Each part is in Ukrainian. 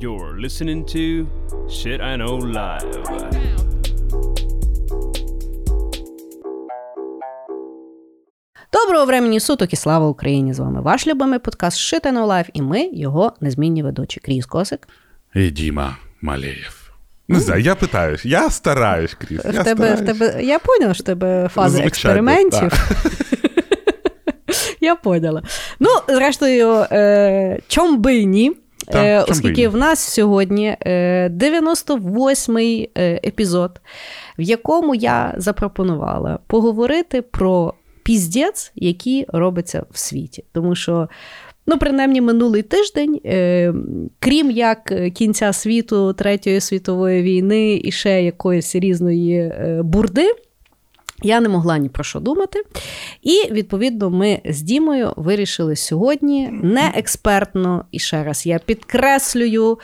You're listening to Shit I Know Live. Доброго времені суток і слава Україні! З вами ваш любимий подкаст Shit I Know Live і ми його незмінні ведучі. Кріс Косик. І Діма Малеєв. Не знаю, я питаюсь, я стараюсь, Кріс. В я тебе, в тебе, я поняла, що в тебе фаза Звичайно, експериментів. я поняла. Ну, зрештою, е, чом би ні. Е, й оскільки в нас сьогодні е, 98-й е, епізод, в якому я запропонувала поговорити про піздець, який робиться в світі. Тому що, ну, принаймні, минулий тиждень, е, крім як е, кінця світу, Третьої світової війни і ще якоїсь різної е, бурди. Я не могла ні про що думати. І, відповідно, ми з Дімою вирішили сьогодні не експертно, і ще раз я підкреслюю,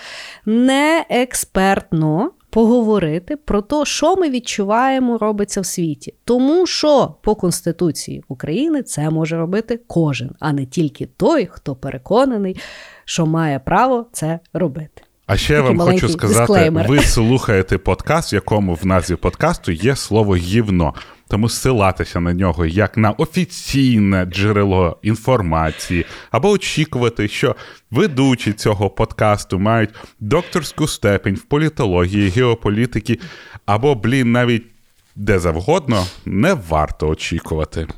не експертно поговорити про те, що ми відчуваємо робиться в світі. Тому що по Конституції України це може робити кожен, а не тільки той, хто переконаний, що має право це робити. А ще я вам хочу сказати: дисклеймер. ви слухаєте подкаст, в якому в назві подкасту є слово гівно. Тому ссилатися на нього як на офіційне джерело інформації, або очікувати, що ведучі цього подкасту мають докторську степень в політології, геополітики, або, блін, навіть де завгодно, не варто очікувати.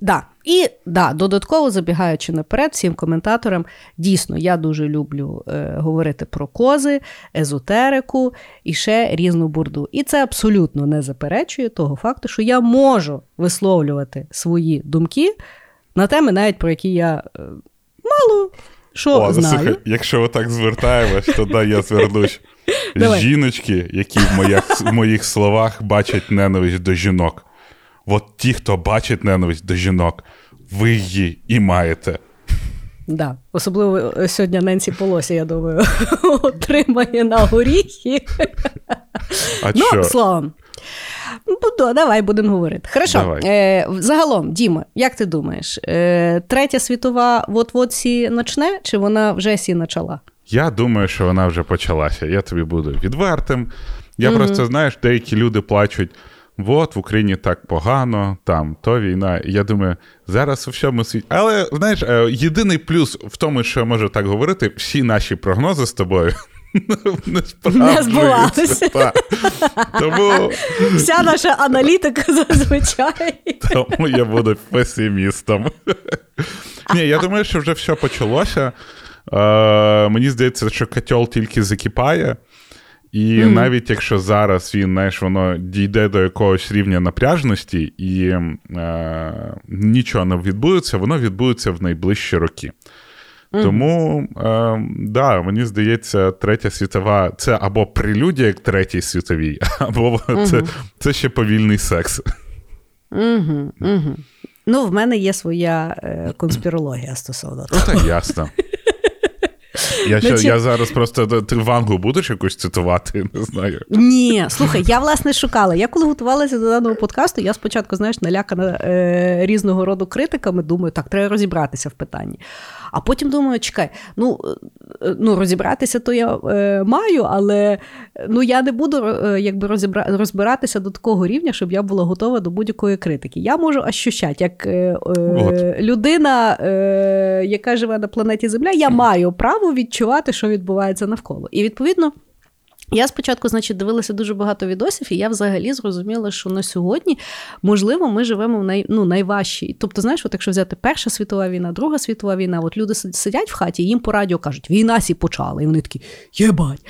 Да. І да, додатково забігаючи наперед, всім коментаторам, дійсно, я дуже люблю е, говорити про кози, езотерику і ще різну бурду. І це абсолютно не заперечує того факту, що я можу висловлювати свої думки на теми, навіть про які я е, мало що О, знаю. слухай, якщо ви так звертаємось, то да, я звернусь. Давай. Жіночки, які в моїх, в моїх словах бачать ненависть до жінок. От ті, хто бачить ненависть до жінок, ви її і маєте. Да. Особливо е, сьогодні Ненсі Полосі, я думаю, отримає на горіхи. А Ну, що? словом. Ну, то давай будемо говорити. Хорошо. Давай. Е, загалом, Діма, як ти думаєш, е, третя світова от-от сі начне, чи вона вже сі начала? Я думаю, що вона вже почалася. Я тобі буду відвертим. Я просто знаєш, деякі люди плачуть. От в Україні так погано, там то війна. І я думаю, зараз у всьому світі. Але знаєш, е, єдиний плюс в тому, що я можу так говорити, всі наші прогнози з тобою не. Так. Тому, Вся наша аналітика зазвичай. тому я буду песимістом. Ні, я думаю, що вже все почалося. Е, мені здається, що котел тільки закипає. І навіть якщо зараз він, знаєш, воно дійде до якогось рівня напряжності і е, нічого не відбудеться, воно відбудеться в найближчі роки. Тому, е, да, мені здається, третя світова це або прелюдія к третій світовій, або це, це ще повільний секс. Угу, угу. Ну, в мене є своя е, конспірологія стосовно того. Ну, так ясно. Я, Значить- я зараз просто ти Вангу будеш якусь цитувати, не знаю. Ні, слухай, я власне шукала. Я коли готувалася до даного подкасту, я спочатку, знаєш, налякана е, різного роду критиками, думаю, так, треба розібратися в питанні. А потім думаю, чекай, ну, е, ну розібратися то я е, маю, але ну, я не буду е, якби розібра, розбиратися до такого рівня, щоб я була готова до будь-якої критики. Я можу ощущати, як е, е, людина, е, яка живе на планеті Земля, я маю право відчувати, що відбувається навколо. І відповідно. Я спочатку, значить, дивилася дуже багато відосів, і я взагалі зрозуміла, що на сьогодні, можливо, ми живемо в най, ну, найважчій. Тобто, знаєш, от якщо взяти Перша світова війна, Друга світова війна, от люди сидять в хаті, і їм по радіо кажуть, війна сі почала. І вони такі, єбать.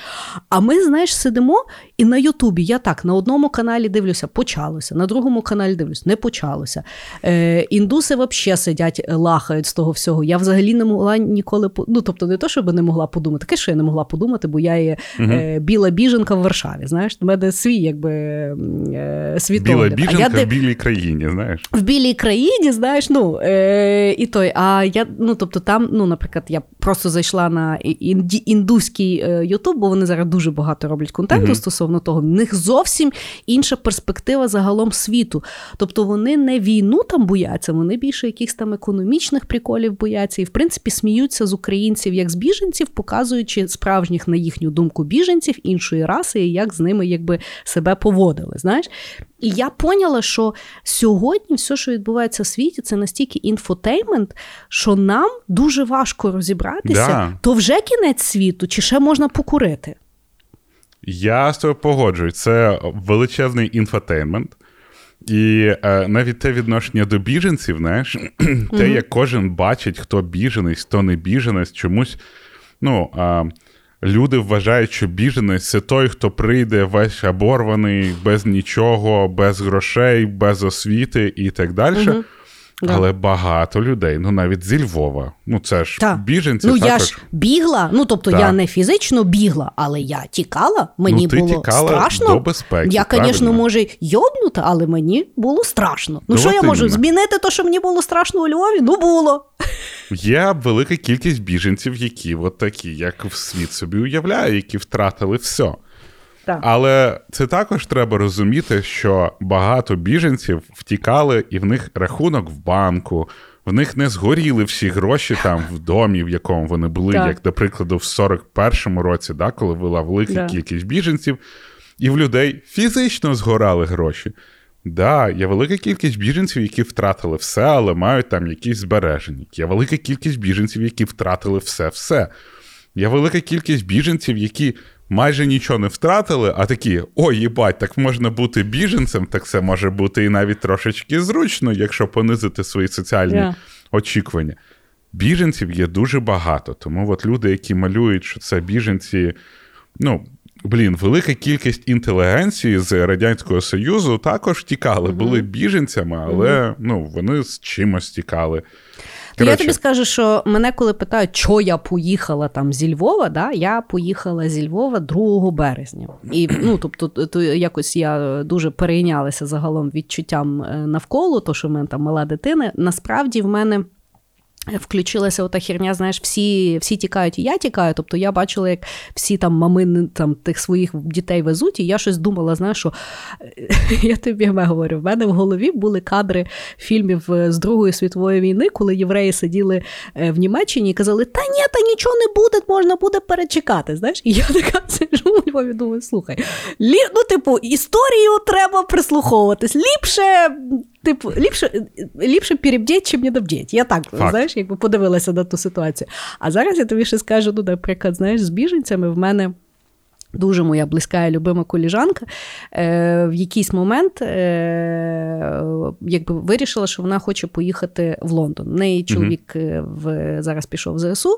А ми, знаєш, сидимо і на Ютубі я так на одному каналі дивлюся, почалося, на другому каналі дивлюся, не почалося. Е, індуси взагалі сидять, е, лахають з того всього. Я взагалі не могла ніколи ну, тобто, не то, щоб не могла подумати, таке, що я не могла подумати, бо я є е, біла біла біженка в Варшаві. Знаєш, у мене свій якби е, світогляд. Біла біженка а я, в білій країні, знаєш. В білій країні, знаєш, ну е, і той. А я, ну тобто, там, ну, наприклад, я просто зайшла на інді, індуський е, Ютуб, бо вони зараз дуже багато роблять контенту угу. стосовно того. В них зовсім інша перспектива загалом світу. Тобто вони не війну там бояться, вони більше якихось там економічних приколів бояться і, в принципі, сміються з українців як з біженців, показуючи справжніх, на їхню думку, біженців іншої раси, і як з ними якби себе поводили. Знаєш? І я поняла, що сьогодні все, що відбувається в світі, це настільки інфотеймент, що нам дуже важко розібратися, да. то вже кінець світу, чи ще можна покурити. Я з тобою погоджуюсь. Це величезний інфотеймент. І е, навіть те відношення до біженців, знаєш, mm-hmm. те, як кожен бачить, хто біженець, хто не біженець, чомусь. ну, е, Люди вважають, що біженець це той, хто прийде весь оборваний, без нічого, без грошей, без освіти і так далі. Mm-hmm. Да. Але багато людей, ну навіть зі Львова. Ну це ж так. біженці. Ну також. я ж бігла. Ну тобто так. я не фізично бігла, але я тікала. Мені ну, ти було тікала страшно. До безпеки, я, звісно, може йобнута, але мені було страшно. Ну що я можу змінити те, що мені було страшно у Львові? Ну було. Є велика кількість біженців, які от такі, як в світ собі уявляє, які втратили все. Так. Але це також треба розуміти, що багато біженців втікали, і в них рахунок в банку, в них не згоріли всі гроші там в домі, в якому вони були, так. як, до прикладу, в 41-му році, да, коли була велика да. кількість біженців, і в людей фізично згорали гроші. Да, є велика кількість біженців, які втратили все, але мають там якісь збереження. Є велика кількість біженців, які втратили все-все. Є велика кількість біженців, які майже нічого не втратили, а такі: ой, їбать, так можна бути біженцем, так це може бути і навіть трошечки зручно, якщо понизити свої соціальні yeah. очікування. Біженців є дуже багато. Тому от люди, які малюють, що це біженці, ну. Блін, велика кількість інтелігенції з Радянського Союзу також тікали, були біженцями, але ну, вони з чимось тікали. Короче. Я тобі скажу, що мене коли питають, що я поїхала там зі Львова, да, я поїхала зі Львова 2 березня. І ну, тобто, то якось я дуже перейнялася загалом відчуттям е, навколо, то що в мене там мала дитина. Насправді в мене. Включилася ота херня, знаєш, всі всі тікають, і я тікаю. Тобто я бачила, як всі там мами там тих своїх дітей везуть, і я щось думала, знаєш, що я тобі говорю, в мене в голові були кадри фільмів е, з Другої світової війни, коли євреї сиділи е, в Німеччині і казали, та ні, та нічого не буде, можна буде перечекати. Знаєш, І я така сижу у Львові, думаю, слухай, лі... ну, типу, історію треба прислуховуватись. Ліпше Типу, ліпше ліпше перебдіть, чим не добдіть. Я так Факт. знаєш, якби подивилася на ту ситуацію. А зараз я тобі ще скажу, ну, наприклад, знаєш, з біженцями в мене. Дуже моя близька і любима коліжанка е, в якийсь момент е, якби вирішила, що вона хоче поїхати в Лондон. В неї чоловік mm-hmm. в, зараз пішов в ЗСУ,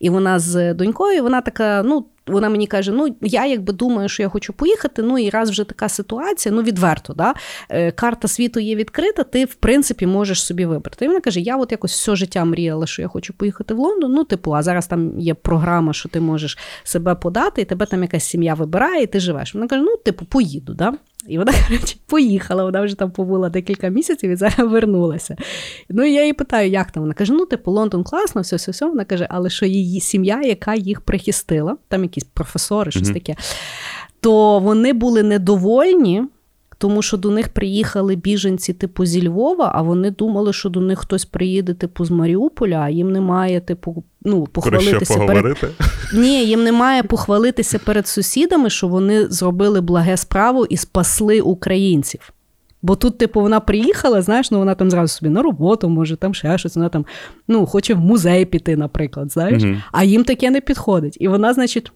і вона з донькою. Вона така, ну вона мені каже: Ну, я якби думаю, що я хочу поїхати. Ну і раз вже така ситуація, ну відверто, да, е, карта світу є відкрита, ти в принципі можеш собі вибрати. І вона каже: Я от якось все життя мріяла, що я хочу поїхати в Лондон. Ну, типу, а зараз там є програма, що ти можеш себе подати, і тебе там якась сім'я вибирає, і ти живеш. Вона каже: Ну, типу, поїду. да. І вона коротше, поїхала, вона вже там побула декілька місяців і зараз вернулася. Ну і я її питаю, як там? Вона каже: ну, типу, Лондон класно, все, все, все. Вона каже, але що її сім'я, яка їх прихистила, там якісь професори, щось mm-hmm. таке, то вони були недовольні. Тому що до них приїхали біженці, типу, зі Львова, а вони думали, що до них хтось приїде, типу, з Маріуполя, а їм немає, типу, ну, похвалитися перед Ні, їм немає похвалитися перед сусідами, що вони зробили благе справу і спасли українців. Бо тут, типу, вона приїхала, знаєш, ну вона там зразу собі на роботу, може, там ще щось, вона там ну, хоче в музей піти, наприклад, знаєш, угу. а їм таке не підходить. І вона, значить.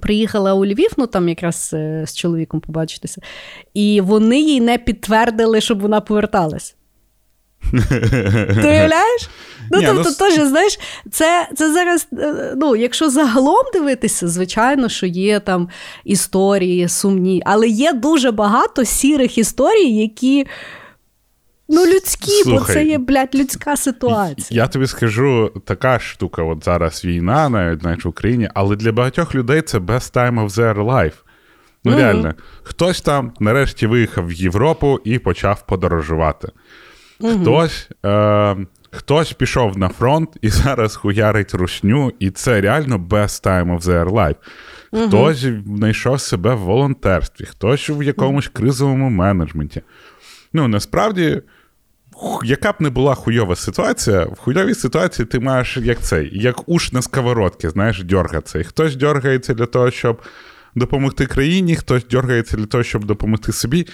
Приїхала у Львів, ну там якраз е, з чоловіком побачитися, і вони їй не підтвердили, щоб вона поверталась. Ти уявляєш? Ну, Ні, тобто, ну... теж, знаєш, це це зараз, е, ну, якщо загалом дивитися, звичайно, що є там історії сумні, але є дуже багато сірих історій, які ну людські, Слухай, бо це є, блядь, людська ситуація. Я тобі скажу, така штука, от зараз війна, навіть знаєш, в Україні, але для багатьох людей це best time of their life. Ну, Мгм. реально, хтось там нарешті виїхав в Європу і почав подорожувати. Хтось, е, хтось пішов на фронт і зараз хуярить русню, і це реально best time of their life. Хтось знайшов себе в волонтерстві, хтось в якомусь кризовому менеджменті. Ну, насправді, яка б не була хуйова ситуація, в хуйовій ситуації ти маєш як цей, як уш на сковородці, знаєш, дьоргатися. І хтось дьоргається для того, щоб допомогти країні, хтось дьоргається для того, щоб допомогти собі.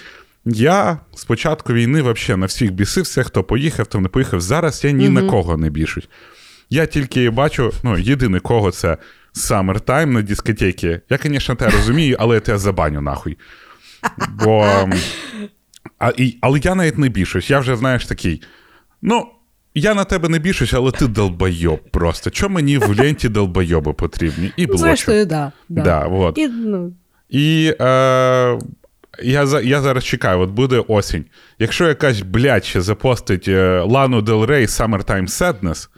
Я з початку війни взагалі на всіх бісився, хто поїхав, хто не поїхав. Зараз я ні на кого не бішусь. Я тільки бачу, ну, єдине кого це Summertime на дискотеці. Я, звісно, те розумію, але я тебе забаню нахуй. Бо. А, і, але я навіть не бішусь. Я вже, знаєш, такий. Ну, я на тебе не бішусь, але ти долбойоб просто. Чому мені в ленті долбойоби потрібні? І Ну, блочу. Зрештою, да. да. Да, вот. І, ну, І е, я, я зараз чекаю, от буде осінь. Якщо якась блядь, ще запостить е, Лану Del Rey Summertime Sadness,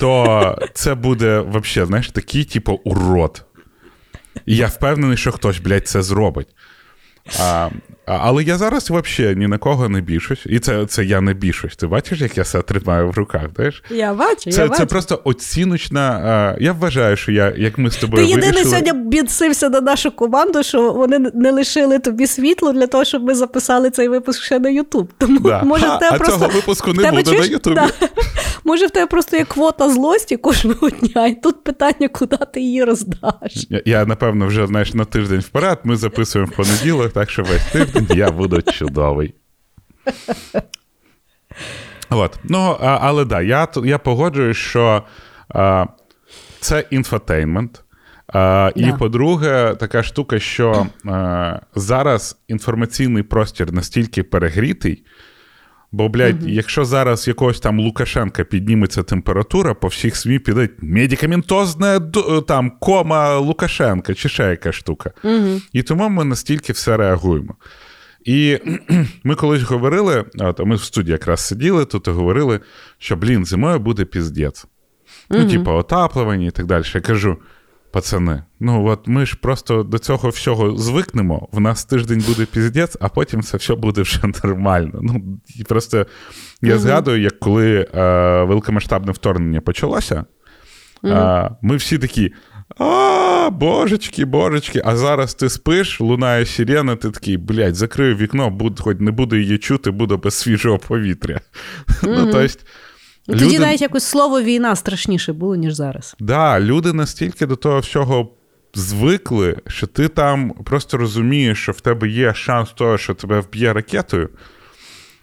то це буде взагалі, знаєш, такий, типу, урод. І я впевнений, що хтось, блядь, це зробить. А, а- але я зараз взагалі ні на кого не бішусь. І це, це я не бішусь. Ти бачиш, як я себе тримаю в руках, знаєш? я бачу, я Це, бачу. це просто оціночна. А, я вважаю, що я, як ми з тобою Ти єдиний вирішили... сьогодні бідсився на нашу команду, що вони не лишили тобі світло для того, щоб ми записали цей випуск ще на Ютуб. Тому Да. може в тебе а просто цього випуску не тебе, буде чуєш? на Ютубі. Да. Може, в тебе просто є квота злості кожного дня, і тут питання, куди ти її роздаш. Я, я, напевно, вже знаєш, на тиждень вперед. Ми записуємо в понеділок, так що весь тиждень я буду чудовий. От. Ну, а, але да, я, я погоджуюсь, що а, це інфотеймент. А, І, Да. по-друге, така штука, що а, зараз інформаційний простір настільки перегрітий. Бо, блядь, якщо зараз якогось там Лукашенка підніметься температура, по всіх СМІ піде медикаментозна там кома Лукашенка чи ще яка штука. І тому ми настільки все реагуємо. І ми колись говорили, от, а ми в студії якраз сиділи тут і говорили, що блін, зимою буде піздець. Ну, типу, отаплювання і так далі. Я кажу, пацани, ну от ми ж просто до цього всього звикнемо. В нас тиждень буде піздець, а потім це все буде вже нормально. Ну, і просто я згадую, як коли е, великомасштабне вторгнення почалося, е, ми всі такі. А, божечки, божечки. А зараз ти спиш, лунає сирена, ти такий, блядь, закрию вікно, буду, хоч не буду її чути, буду без свіжого повітря. Ну, то есть, Тоді люди- навіть якось слово війна страшніше було, ніж зараз. Да, люди настільки до того всього звикли, що ти там просто розумієш, що в тебе є шанс того, що тебе вб'є ракетою.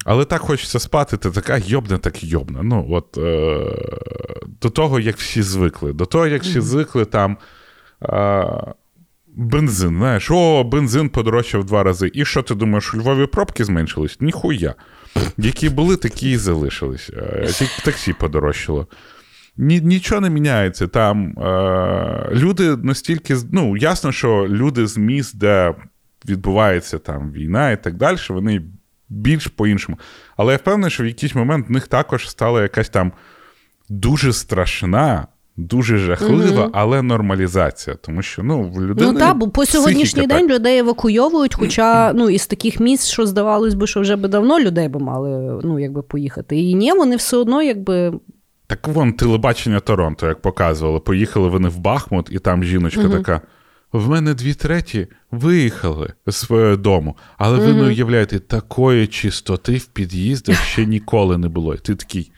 Але так хочеться спати, ти така йобна, так йобна. Ну, от е, до того, як всі звикли. До того, як всі звикли, там е, бензин, знаєш, о, бензин подорожчав два рази. І що ти думаєш, у Львові пробки зменшились? Ніхуя. Які були, такі і залишились. Е, Тільки таксі подорожчало. Ні, нічого не міняється. Там е, люди настільки. Ну, ясно, що люди з міст, де відбувається там війна і так далі, вони більш по-іншому. Але я впевнений, що в якийсь момент в них також стала якась там дуже страшна, дуже жахлива, але нормалізація. Тому що ну, в людини. Ну так, бо по сьогоднішній день так. людей евакуйовують, хоча ну із таких місць, що здавалось би, що вже би давно людей би мали ну, якби поїхати. І ні, вони все одно якби. Так вон телебачення Торонто, як показували, поїхали вони в Бахмут, і там жіночка така. В мене дві треті виїхали з свого дому, але ви не уявляєте, такої чистоти в під'їздах ще ніколи не було. І ти такий.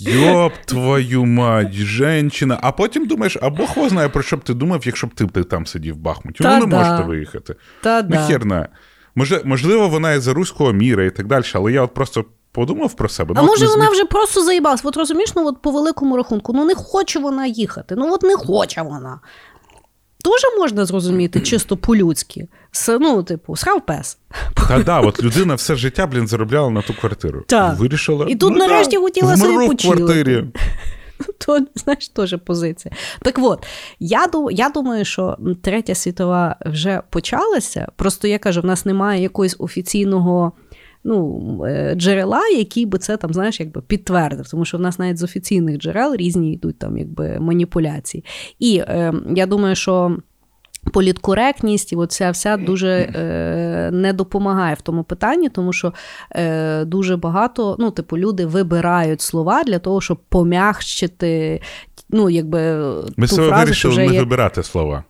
Йоп, твою мать, женщина. А потім думаєш, а Бог його знає, про що б ти думав, якщо б ти, ти там сидів в Бахмуті. Та ну не да. можете виїхати. Та Ну, да. Може, можливо, вона і за руського міра і так далі, але я от просто подумав про себе. А Ну, може вона вже просто заїбалась? От розумієш, ну от по великому рахунку, ну не хоче вона їхати. Ну от не хоче вона. Теж можна зрозуміти чисто по-людськи. Ну, типу, срав пес. Та да, от людина все життя, блін, заробляла на ту квартиру. Так. Вирішила. І тут ну, нарешті да, хотіла собі в квартирі. То, знаєш, теж позиція. Так от, я, ду- я думаю, що Третя світова вже почалася. Просто я кажу, в нас немає якогось офіційного ну, е, джерела, які би це там, знаєш, якби підтвердив. Тому що в нас навіть з офіційних джерел різні йдуть там якби маніпуляції. І е, я думаю, що. Політкоректність і оця вся дуже е, не допомагає в тому питанні, тому що е, дуже багато, ну, типу, люди вибирають слова для того, щоб пом'ягчити, ну, якби Ми ту себе фразу, вирішили не є... вибирати слова.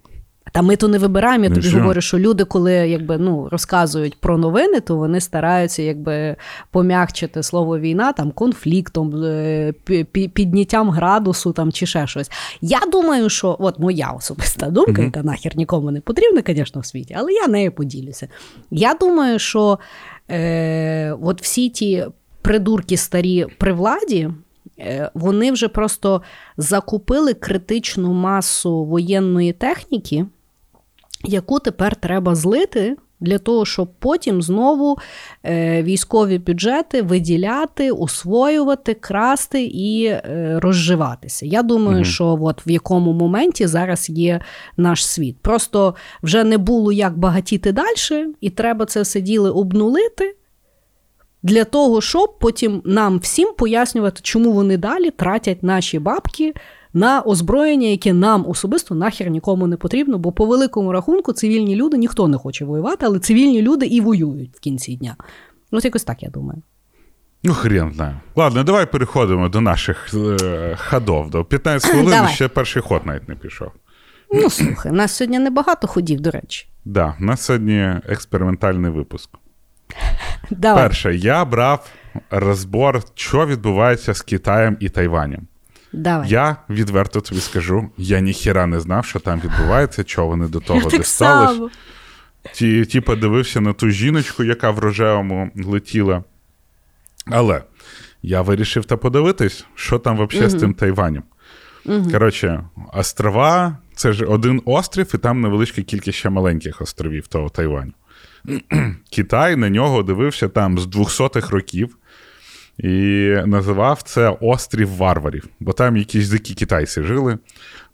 Та ми то не вибираємо. Я Ну, тобі що? говорю, що люди, коли якби ну розказують про новини, то вони стараються якби пом'якчити слово війна там конфліктом, е, пі- пі- підняттям градусу там чи ще щось. Я думаю, що от моя особиста думка, Мгм. яка нахер нікому не потрібна, звісно, в світі, але я нею поділюся. Я думаю, що е, от всі ті придурки старі при владі. е, Вони вже просто закупили критичну масу воєнної техніки, яку тепер треба злити для того, щоб потім знову е, військові бюджети виділяти, освоювати, красти і е, розживатися. Я думаю, Мгм. що от в якому моменті зараз є наш світ. Просто вже не було як багатіти далі, і треба це все діло обнулити. Для того, щоб потім нам всім пояснювати, чому вони далі тратять наші бабки на озброєння, яке нам особисто нахер нікому не потрібно, бо по великому рахунку цивільні люди ніхто не хоче воювати, але цивільні люди і воюють в кінці дня. От якось так я думаю. Ну, хрен знаю. Ладно, давай переходимо до наших е, ходов. До 15 хвилин Давай. ще перший ход навіть не пішов. Ну слухай, нас сьогодні небагато ходів, до речі. Да, у нас сьогодні експериментальний випуск. Давай. Перше, я брав розбор, що відбувається з Китаєм і Тайванем. Давай. Я відверто тобі скажу, я ніхіра не знав, що там відбувається, чого вони до того Я так дістались. Ті, подивився на ту жіночку, яка в рожевому летіла. Але я вирішив та подивитись, що там взагалі з тим Тайванем. Коротше, острова це ж один острів, і там невеличка кількість ще маленьких островів того Тайваню. Китай на нього дивився там з 200-х років і називав це острів варварів, бо там якісь дикі китайці жили.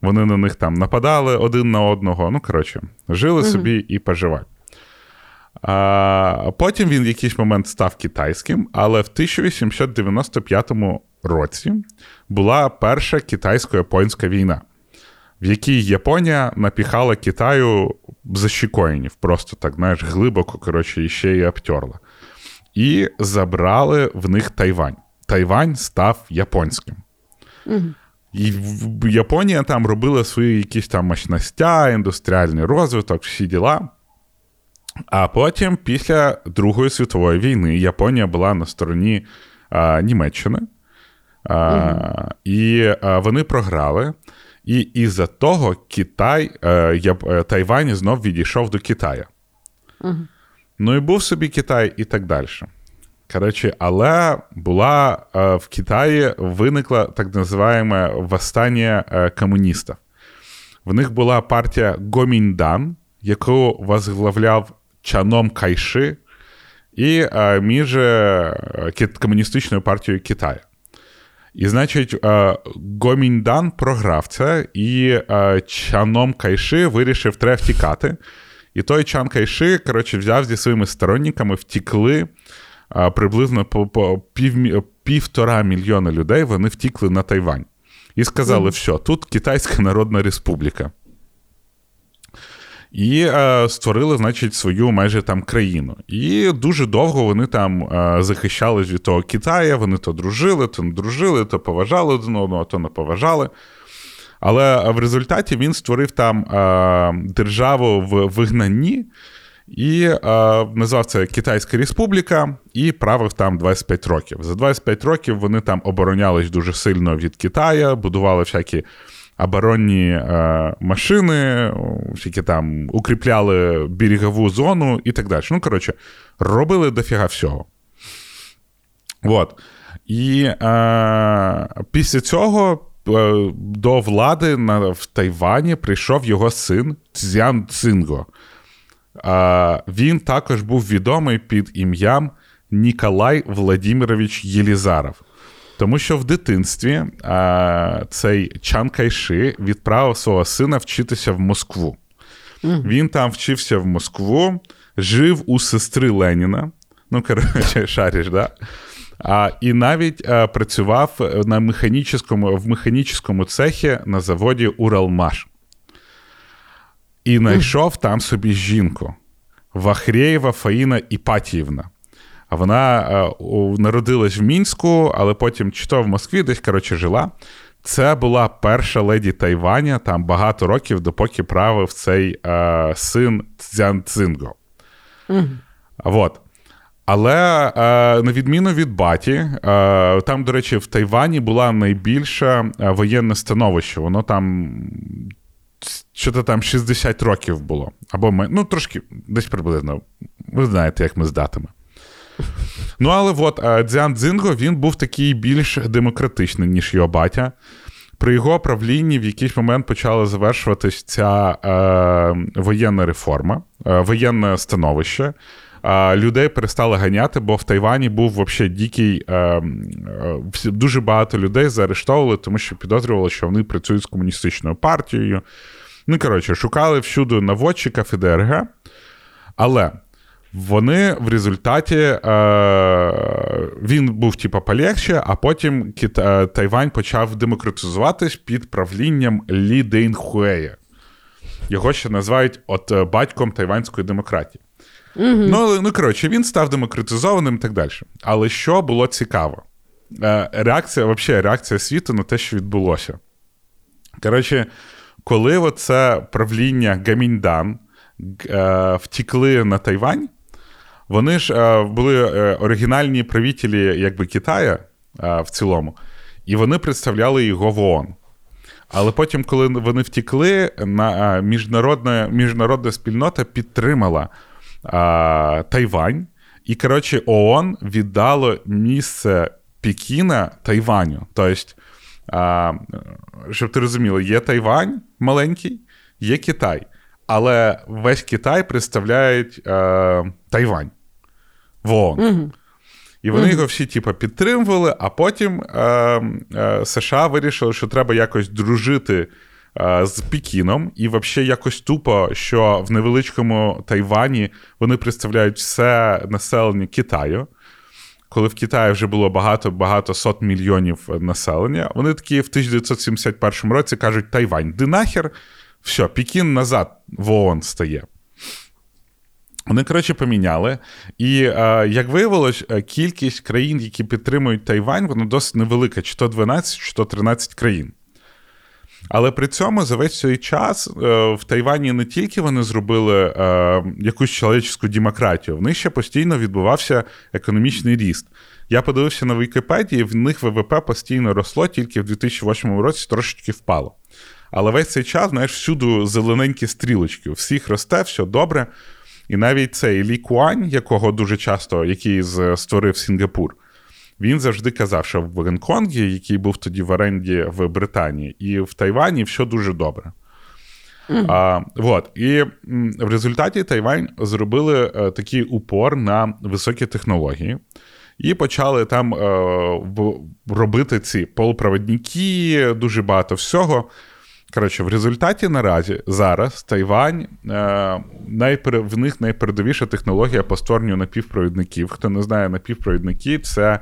Вони на них там нападали один на одного. Ну, коротше, жили собі і поживали. А, потім він в якийсь момент став китайським, але в 1895 році була перша китайсько-японська війна, в якій Японія напіхала Китаю защікоїнів, просто так, знаєш, глибоко, коротше, і ще й обтерла. І забрали в них Тайвань. Тайвань став японським. І Японія там робила свої якісь там мощностя, індустріальний розвиток, всі діла. А потім, після Другої світової війни, Японія була на стороні а, Німеччини, а, і а, вони програли. І із-за того Китай, е, Яп- е, Тайвань знов відійшов до Китаю. Ну і був собі Китай і так далі. Коротше, але була е, в Китаї виникла так називаємо восстання е, комуністів. В них була партія Гоміндан, яку возглавляв Чаном Кайши, і е, між комуністичною партією Китаю. І, значить, Гоміндан програв це, і Чаном Кайши вирішив треба втікати. І той Чан Кайши, коротше, взяв зі своїми сторонниками, втікли а, приблизно по, по пів, півтора мільйона людей, вони втікли на Тайвань. І сказали, все, тут Китайська Народна Республіка. І е, створили, значить, свою майже там країну. І дуже довго вони там е, захищались від того Китая, вони то дружили, то не дружили, то поважали один одного, то не поважали. Але в результаті він створив там е, державу в вигнанні і е, назвав це Китайська Республіка і правив там 25 років. За 25 років вони там оборонялись дуже сильно від Китая, будували всякі оборонні е, машини, всякі там укріпляли берегову зону і так далі. Ну, коротше, робили дофіга всього. От. І е, після цього до влади на, в Тайвані прийшов його син Цзян Цинго. Е, він також був відомий під ім'ям Ніколай Владимирович Єлізаров. Тому що в дитинстві е, цей Чан Кайши відправив свого сина вчитися в Москву. Він там вчився в Москву, жив у сестри Леніна. Ну, коротше, шариш, да? А, І навіть а, працював на механічному, в механічному цехі на заводі Уралмаш. І знайшов там собі жінку Вахрєєва Фаїна Іпатіївна. Вона а, у, народилась в Мінську, але потім чи то в Москві десь коротше, жила. Це була перша леді Тайваня там багато років, допоки правив цей а, син Цзян Цзинго. Mm. Вот. Але е, на відміну від Баті, е, там, до речі, в Тайвані була найбільше воєнне становище. Воно там що то там 60 років було. Або ми, ну, трошки, десь приблизно. Ви знаєте, як ми з датами. Ну, але от Дзян Дзинго він був такий більш демократичний, ніж його батя. При його правлінні в якийсь момент почала завершуватись ця е, воєнна реформа, е, воєнне становище людей перестали ганяти, бо в Тайвані був взагалі дикий. Е, е, дуже багато людей заарештовували, тому що підозрювали, що вони працюють з комуністичною партією. Ну, коротше, шукали всюди наводчика ФДРГ, але. Вони в результаті е, він був типа полегше, а потім Кит, е, Тайвань почав демократизуватись під правлінням Лі Дейнхуея. Його ще називають от е, батьком тайванської демократії. Угу. Ну, ну, коротше, він став демократизованим і так далі. Але що було цікаво? Е, реакція, взагалі, реакція світу на те, що відбулося. Коротше, коли оце правління Гаміньдан е, втікли на Тайвань, вони ж е, були оригінальні правителі якби, Китаю в цілому, і вони представляли його в ООН. Але потім, коли вони втікли, на міжнародна міжнародна спільнота підтримала а, Тайвань. І, коротше, ООН віддало місце Пекіна Тайваню. Тобто, а, щоб ти розуміла, є Тайвань маленький, є Китай. Але весь Китай представляють а, Тайвань в ООН. Угу. І вони mm-hmm. його всі, типу, підтримували, а потім е, е, США вирішили, що треба якось дружити Е, з Пекіном, і взагалі якось тупо, що в невеличкому Тайвані вони представляють все населення Китаю. Коли в Китаї вже було багато-багато сот мільйонів населення, вони такі в 1971 році кажуть: Тайвань, де нахер, все, Пекін назад в ООН стає. Вони, коротше, поміняли. І е, як виявилось, е, кількість країн, які підтримують Тайвань, вона досить невелика: чи то 12, чи то 13 країн. Але при цьому за весь цей час е, в Тайвані не тільки вони зробили е, якусь чоловічську демократію, в них ще постійно відбувався економічний ріст. Я подивився на Вікіпедії, в них ВВП постійно росло, тільки в 2008 році трошечки впало. Але весь цей час, знаєш, всюди зелененькі стрілочки, всіх росте, все добре. І навіть цей Лі Куань, якого дуже часто який створив Сінгапур, він завжди казав, що в Гонконгі, який був тоді в оренді в Британії, і в Тайвані все дуже добре. Mm. А, вот. І в результаті Тайвань зробили а, е, такий упор на високі технології. І почали там е, робити ці полупроводники, дуже багато всього. Коротше, в результаті наразі зараз Тайвань е, найпер... в них найпередовіша технологія по створенню напівпровідників. Хто не знає, напівпровідники це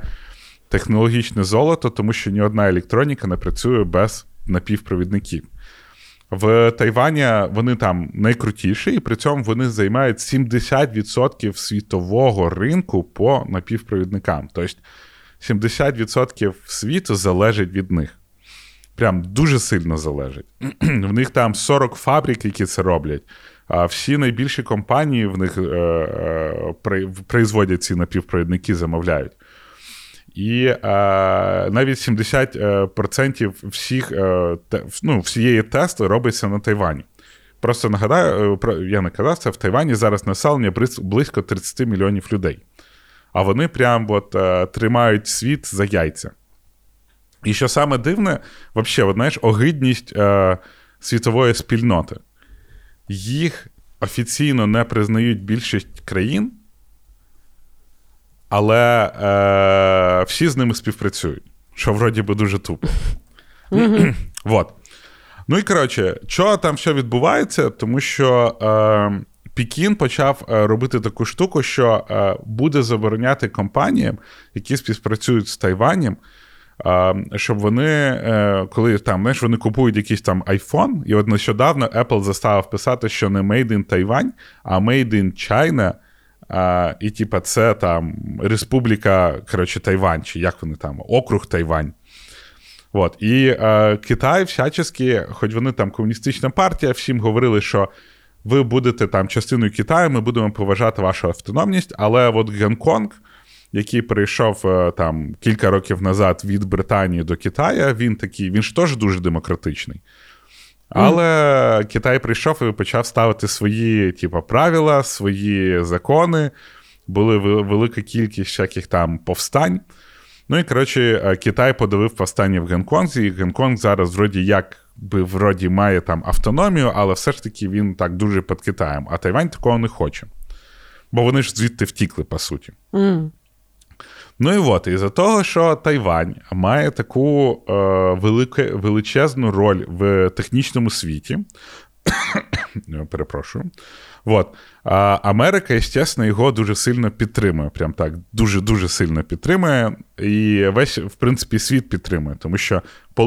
технологічне золото, тому що ні одна електроніка не працює без напівпровідників. В Тайвані вони там найкрутіші, і при цьому вони займають 70% світового ринку по напівпровідникам. Тобто 70% світу залежить від них. Прям дуже сильно залежить. В них там 40 фабрик, які це роблять. А всі найбільші компанії в них е, е, производять ці напівпровідники, замовляють. І е, навіть 70% е, всіх, е, те, ну, всієї тесту робиться на Тайвані. Просто нагадаю, е, я не казав, це в Тайвані зараз населення близько 30 мільйонів людей. А вони прям от, е, тримають світ за яйця. І що саме дивне, взагалі, от, знаєш, огидність е, світової спільноти. Їх офіційно не признають більшість країн але е, всі з ними співпрацюють, що вроді би дуже тупо. вот. Ну і коротше, що там що відбувається, тому що е, Пікін почав е, робити таку штуку, що е, буде забороняти компаніям, які співпрацюють з Тайванем, щоб вони, коли там знаєш, вони купують якийсь там iPhone, і от нещодавно Apple заставив писати, що не Made in Тайвань, а Made in China. І, типа, це там Республіка коротше, Тайвань, чи як вони там, Округ Тайвань. От. І е, Китай всячески, хоч вони там комуністична партія, всім говорили, що ви будете там частиною Китаю, ми будемо поважати вашу автономність, але от Гонконг, який перейшов е, там кілька років назад від Британії до Китаю, він такий, він ж теж дуже демократичний. Але mm. Китай прийшов і почав ставити свої, типу, правила, свої закони. Були велика кількість всяких там повстань. Ну і коротше, е, Китай подавив повстання в Гонконзі, і Гонконг зараз вроді як би вроді має там автономію, але все ж таки він так дуже під Китаєм. А Тайвань такого не хоче. Бо вони ж звідти втікли, по суті. Mm. Ну і от, із-за того, що Тайвань має таку е, велике, величезну роль в технічному світі. Перепрошую. От. А Америка, звісно, його дуже сильно підтримує. Прям так, дуже-дуже сильно підтримує. І весь, в принципі, світ підтримує, тому що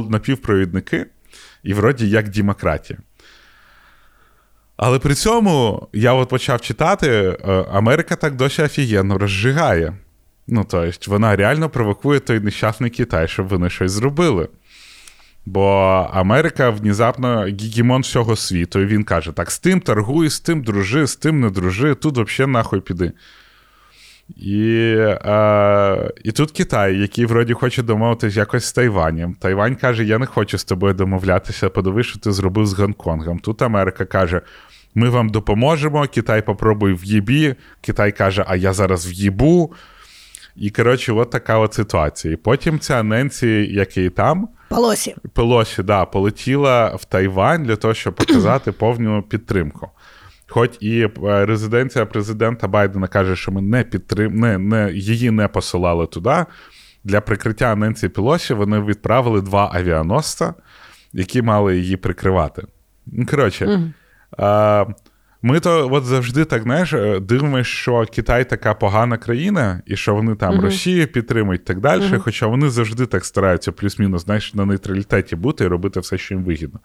напівпровідники і вроді як демократія. Але при цьому я от почав читати, е, Америка так досі офігенно розжигає. Ну, тобто, вона реально провокує той нещасний Китай, щоб вони щось зробили. Бо Америка внезапно гігімон всього світу, і він каже: так, з тим торгуй, з тим дружи, з тим не дружи, тут взагалі нахуй піди. І е, і тут Китай, який вроді хоче домовитися якось з Тайванем. Тайвань каже: Я не хочу з тобою домовлятися, подиви, що ти зробив з Гонконгом. Тут Америка каже: Ми вам допоможемо. Китай попробуй в єбі. Китай каже, а я зараз в їбу. І коротше, от така от ситуація. І потім ця Ненсі, який там. Пелосі. Пелосі, да, полетіла в Тайвань для того, щоб показати повну підтримку. Хоч і е, резиденція президента Байдена каже, що ми не підтрим... не, не, її не посилали туди. Для прикриття Ненсі Пелосі вони відправили два авіаносця, які мали її прикривати. Ну, коротше, mm. Ми то от завжди так знаєш, е, дивимося, що Китай така погана країна, і що вони там uh-huh. Росію підтримують і так далі. Uh-huh. Хоча вони завжди так стараються, плюс-мінус, знаєш, на нейтралітеті бути і робити все, що їм вигідно.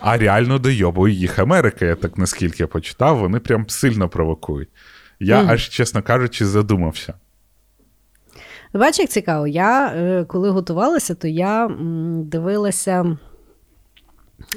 А реально дойобує їх Америка, я так наскільки я почитав, вони прям сильно провокують. Я uh-huh. аж, чесно кажучи, задумався. Бачиш, як цікаво, я е, коли готувалася, то я дивилася.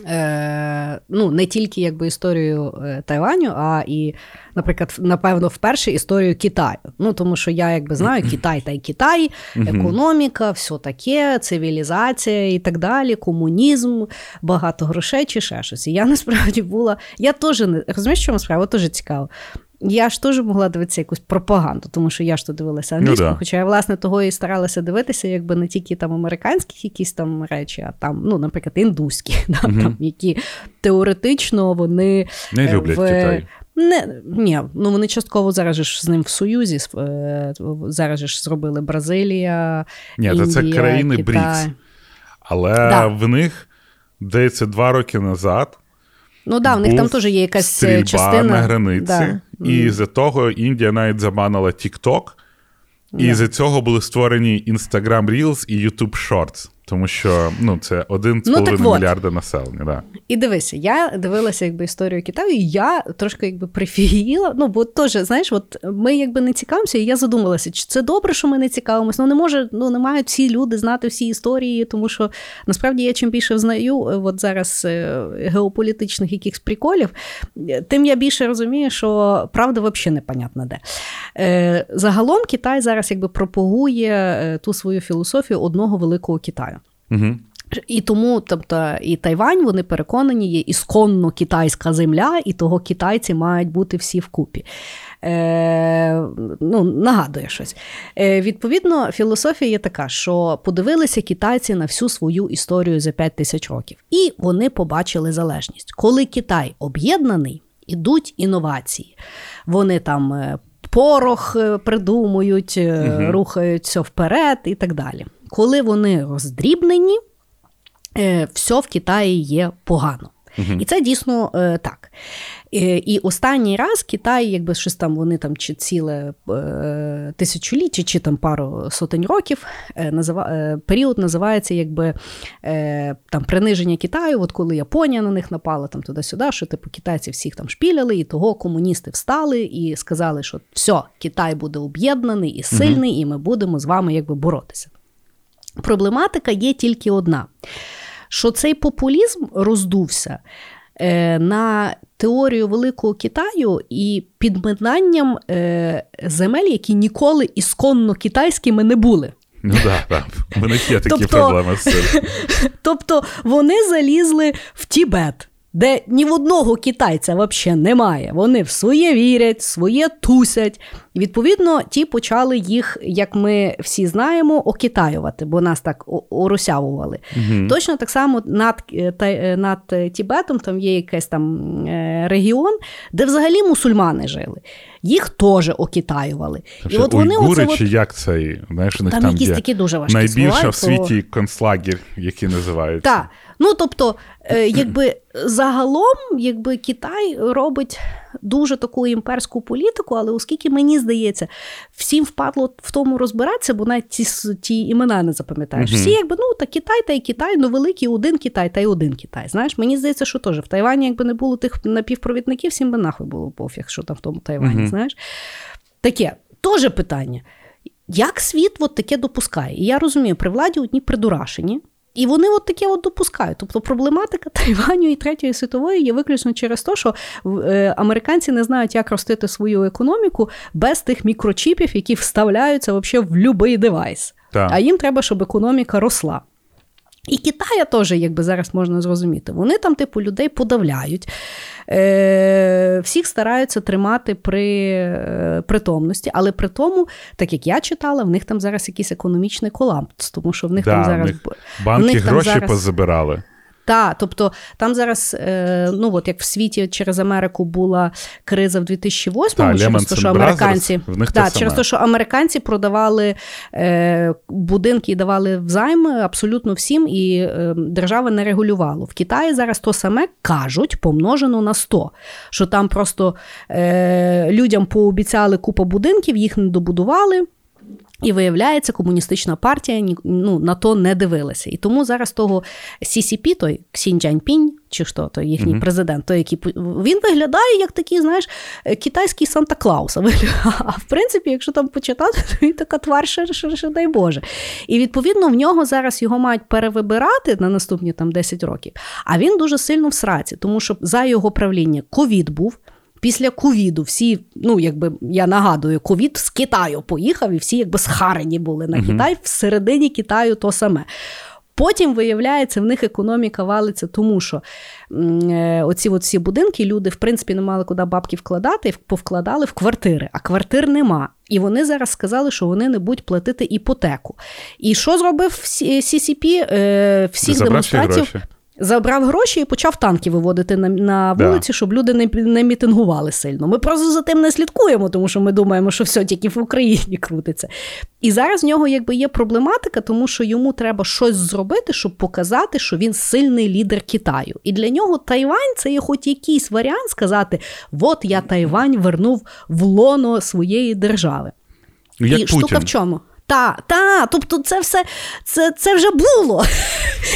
Е, ну, Не тільки якби історію е, Тайваню, а і, наприклад, напевно, вперше історію Китаю. Ну, Тому що я якби знаю Китай та й Китай, економіка, все таке, цивілізація і так далі, комунізм, багато грошей чи ще щось. І я насправді була. Я теж не розумієш, що справа? Теж цікаво. Я ж теж могла дивитися якусь пропаганду, тому що я ж то дивилася англійською, ну, да. хоча я, власне, того і старалася дивитися, якби не тільки там американські якісь там речі, а там, ну, наприклад, індуські, да, угу. там, які теоретично вони не е, люблять в... Китай. Не, ні, ну вони частково зараз ж з ним в Союзі, е, зараз ж зробили Бразилія. Ні, Індія, це країни Брікс. Але да. в них, здається, два роки назад Ну да, в них там теж є якась е, частина на границі, да. І з-за того Індія навіть забанила TikTok, і yeah. з цього були створені Instagram Reels і YouTube Shorts. Тому що ну, це 1,5 ну, мільярда населення. Да. І дивися, я дивилася якби історію Китаю, і я трошки якби прифігіла. Ну, бо теж, знаєш, от ми якби не цікавимося, і я задумалася, чи це добре, що ми не цікавимося. Ну, не може, ну не мають всі люди знати всі історії, тому що насправді я чим більше знаю, от зараз е, геополітичних якихось приколів, тим я більше розумію, що правда взагалі непонятна де. Е, загалом Китай зараз якби пропагує е, ту свою філософію одного великого Китаю. Угу. І тому, тобто, і Тайвань, вони переконані, є ісконно китайська земля, і того китайці мають бути всі вкупі. Е, ну, Нагадує щось. Е, Відповідно, філософія є така, що подивилися китайці на всю свою історію за 5 тисяч років, і вони побачили залежність. Коли Китай об'єднаний, ідуть інновації. Вони там. Е, порох е, придумують, угу. рухаються вперед і так далі коли вони роздрібнені, е, все в Китаї є погано. Угу. І це дійсно е, так. І останній раз Китай, якби щось там вони там чи ціле е, тисячоліття, чи там пару сотень років, е, назива, е, період називається якби е, там приниження Китаю. От коли Японія на них напала там туди-сюди, що типу китайці всіх там шпіляли, і того комуністи встали і сказали, що все, Китай буде об'єднаний і сильний, угу. і ми будемо з вами якби боротися. Проблематика є тільки одна: що цей популізм роздувся. Е, на теорію Великого Китаю і підминанням е, земель, які ніколи ісконно китайськими не були. Ну так, так. У мене є такі тобто, проблеми з цим. Тобто вони залізли в Тібет де ні в одного китайця взагалі немає. Вони в своє вірять, своє тусять. І відповідно, ті почали їх, як ми всі знаємо, окитаювати, бо нас так оросявували. Угу. Точно так само над е, е, над Тібетом там є якийсь там е, регіон, де взагалі мусульмани жили. Їх теж окитаювали. І от вони оце чи от... як це? Знаєш, у них там, там якісь такі дуже важкі Найбільше слова, в світі то... концлагер, який називається. Так. Ну, тобто, е, якби загалом, якби Китай робить дуже таку імперську політику, але оскільки мені здається, всім впадло в тому розбиратися, бо навіть ті, ті імена не запам'ятаєш. Всі, якби ну та Китай та й Китай, ну великий один Китай та й один Китай. Знаєш, мені здається, що теж в Тайвані, якби не було тих напівпровідників, всім би нахуй було пофіг, що там в тому Тайвані. Знаєш, таке теж питання. Як світ от таке допускає? І я розумію, при владі одні придурашені. І вони от таке от допускають. Тобто проблематика Тайваню і Третьої світової є виключно через те, що е, американці не знають, як ростити свою економіку без тих мікрочіпів, які вставляються взагалі в будь-який девайс. Так. А їм треба, щоб економіка росла. І Китая теж, якби зараз можна зрозуміти, вони там, типу, людей подавляють, е, всіх стараються тримати при е, притомності, але при тому, так як я читала, в них там зараз якийсь економічний колапс, тому що в них да, там зараз. Банки в них гроші зараз... позабирали. Так, тобто там зараз, е, ну от як в світі через Америку була криза в 2008-му, через те, що американці в них та, через те, що американці продавали е, будинки і давали взайм абсолютно всім, і е, держава не регулювала. В Китаї зараз то саме кажуть, помножено на 100, що там просто е, людям пообіцяли купу будинків, їх не добудували. І виявляється, комуністична партія ну, на то не дивилася. І тому зараз того CCP, той Ксін Джаньпінь, чи що, той їхній mm-hmm. президент, той, який він виглядає як такий, знаєш, китайський Санта Клаус. А в принципі, якщо там почитати, то він така твар, ще, ще, ще дай Боже. І відповідно в нього зараз його мають перевибирати на наступні там 10 років. А він дуже сильно в сраці, тому що за його правління ковід був. Після ковіду всі, ну якби я нагадую, ковід з Китаю поїхав, і всі якби схарені були на Китай. Всередині Китаю то саме. Потім, виявляється, в них економіка валиться, тому що е, оці от всі будинки люди, в принципі, не мали куди бабки вкладати, повкладали в квартири, а квартир нема. І вони зараз сказали, що вони не будуть платити іпотеку. І що зробив CCP? Е, всіх демонстрацій Забрав гроші і почав танки виводити на на вулиці, да. щоб люди не не мітингували сильно. Ми просто за тим не слідкуємо, тому що ми думаємо, що все тільки в Україні крутиться. І зараз в нього якби є проблематика, тому що йому треба щось зробити, щоб показати, що він сильний лідер Китаю. І для нього Тайвань це є хоч якийсь варіант сказати: от я Тайвань вернув в лоно своєї держави. Як І Путін. штука в чому? Та, та, тобто це все це це вже було.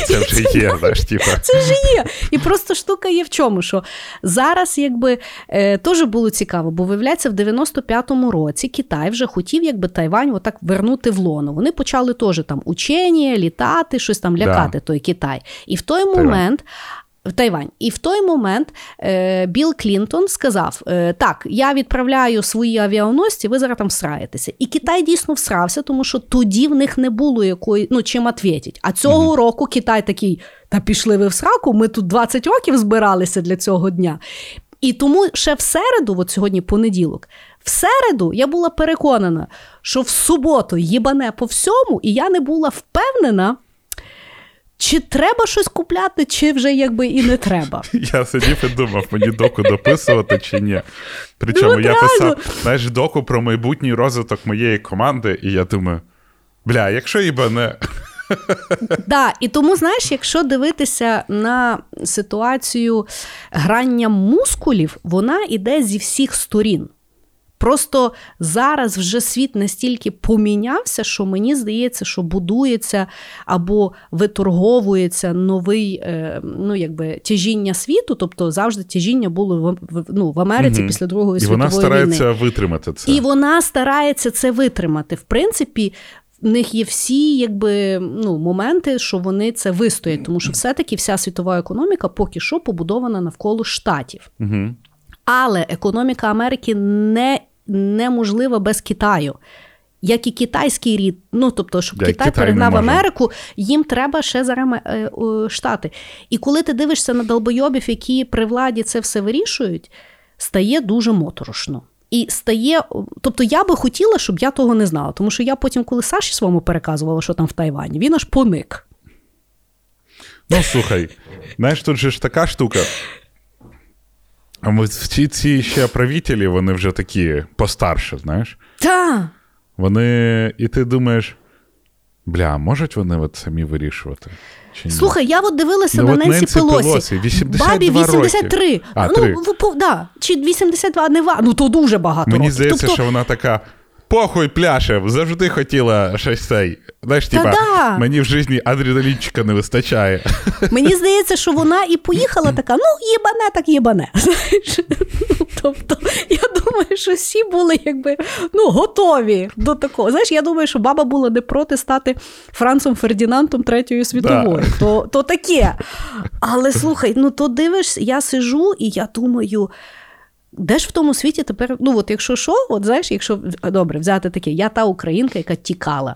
Це вже є, знаєш, типа. Це вже є. І просто штука є в чому, що зараз якби е, теж було цікаво, бо виявляється, в 95-му році Китай вже хотів, якби Тайвань отак вернути в лоно. Вони почали теж там учені, літати, щось там лякати да. той Китай. І в той Тайвань. момент в Тайвань. І в той момент е, Білл Клінтон сказав: е, Так, я відправляю свої авіаносці, ви зараз там всраєтеся. І Китай дійсно всрався, тому що тоді в них не було якої, ну чим ответить. А цього mm-hmm. року Китай такий: та пішли ви в сраку, ми тут 20 років збиралися для цього дня. І тому ще в середу, от сьогодні понеділок, в середу я була переконана, що в суботу їбане по всьому, і я не була впевнена. Чи треба щось купляти, чи вже якби і не треба? Я сидів і думав, мені доку дописувати чи ні. Причому ну, я реально. писав знаєш, доку про майбутній розвиток моєї команди, і я думаю, бля, якщо їбане, Да, І тому, знаєш, якщо дивитися на ситуацію грання мускулів, вона йде зі всіх сторін. Просто зараз вже світ настільки помінявся, що мені здається, що будується або виторговується новий е, ну, якби, тяжіння світу. Тобто завжди тяжіння було в, ну, в Америці угу. після Другої І світової вона старається війни. витримати це. І вона старається це витримати. В принципі, в них є всі якби, ну, моменти, що вони це вистоять, тому що все-таки вся світова економіка поки що побудована навколо штатів. Угу. Але економіка Америки не, неможлива без Китаю. Як і китайський рід, ну тобто, щоб Як Китай Китай перегнав. Америку, їм треба ще зараз е, штати. І коли ти дивишся на долбойобів, які при владі це все вирішують, стає дуже моторошно. І стає, тобто я би хотіла, щоб я того не знала. Тому що я потім, коли Саші своєму переказувала, що там в Тайвані, він аж поник. Ну, слухай, знаєш, тут же ж така штука. А ми- всі ці ще правителі, вони вже такі постарше, знаєш. Та, Вони. І ти думаєш, бля, можуть вони от самі вирішувати? Чи ні? Слухай, я от дивилася Ну, на от Ненсі Ненсі Пелосі. Пелосі, 82 Бабі роки. 83. А, ну, три. ну, да. Чи 82, не ва. Ну то дуже багато Мені років. здається, тобто, що вона така. Похуй пляше, завжди хотіла щось цей. Знаєш, типа, да. мені в житті адреналінчика не вистачає. Мені здається, що вона і поїхала така: ну, єбане, так єбане. Знаєш? Ну, Тобто, я думаю, що всі були якби ну, готові до такого. Знаєш, я думаю, що баба була не проти стати Францом Фердінандом Третьої світової. То, то таке. Але слухай, ну то дивишся, я сижу і я думаю. Де ж в тому світі тепер, ну от якщо що, от знаєш, якщо добре, взяти таке, я та українка, яка тікала.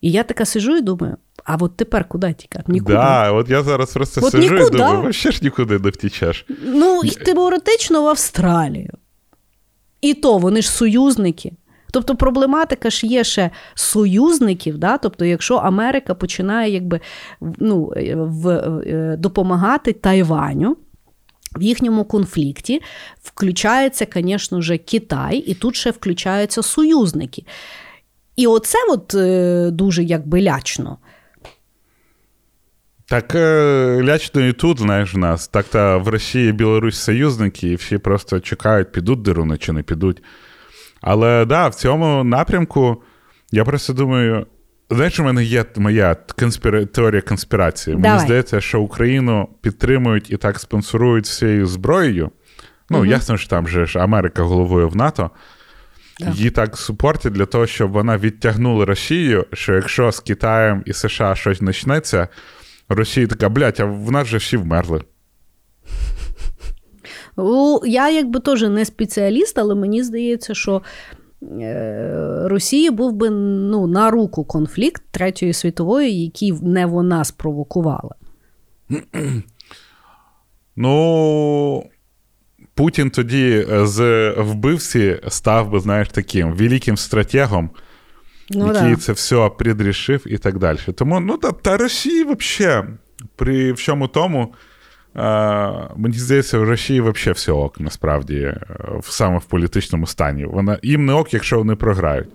І я така сижу і думаю, а от тепер куди тікати? Нікуди. Да, от я зараз просто От сижу нікуди. і думаю, вообще ж нікуди не втічеш. Ну, і теоретично в Австралію. І то вони ж союзники. Тобто проблематика ж є ще союзників, да? тобто, якщо Америка починає якби, ну, в, е, допомагати Тайваню. В їхньому конфлікті включається, звісно ж, Китай, і тут ще включаються союзники. І оце от е, дуже якби лячно. Так е, лячно і тут, знаєш, в нас. Так то в Росії Білорусь союзники, і всі просто чекають, підуть деруни чи не підуть. Але да, в цьому напрямку я просто думаю. Знаєш, у мене є моя конспіра... теорія конспірації. Давай. Мені здається, що Україну підтримують і так спонсорують всією зброєю. Ну, Мгм. ясно, що там же ж Америка головою в НАТО. Да. Її так супортять для того, щоб вона відтягнула Росію, що якщо з Китаєм і США щось почнеться, Росія така, блядь, а в нас же всі вмерли. Я якби теж не спеціаліст, але мені здається, що Росії був би ну, на руку конфлікт Третьої світової, який не вона спровокувала. Ну. Путін тоді е, з вбивці став би, знаєш, таким великим стратегом, Ну, який да. це все предрішив і так далі. Тому, ну, та, та Росії взагалі, при всьому тому, е, мені здається, в Росії взагалі все ок, насправді, е, в- саме в політичному стані. Вона, їм не ок, якщо вони програють.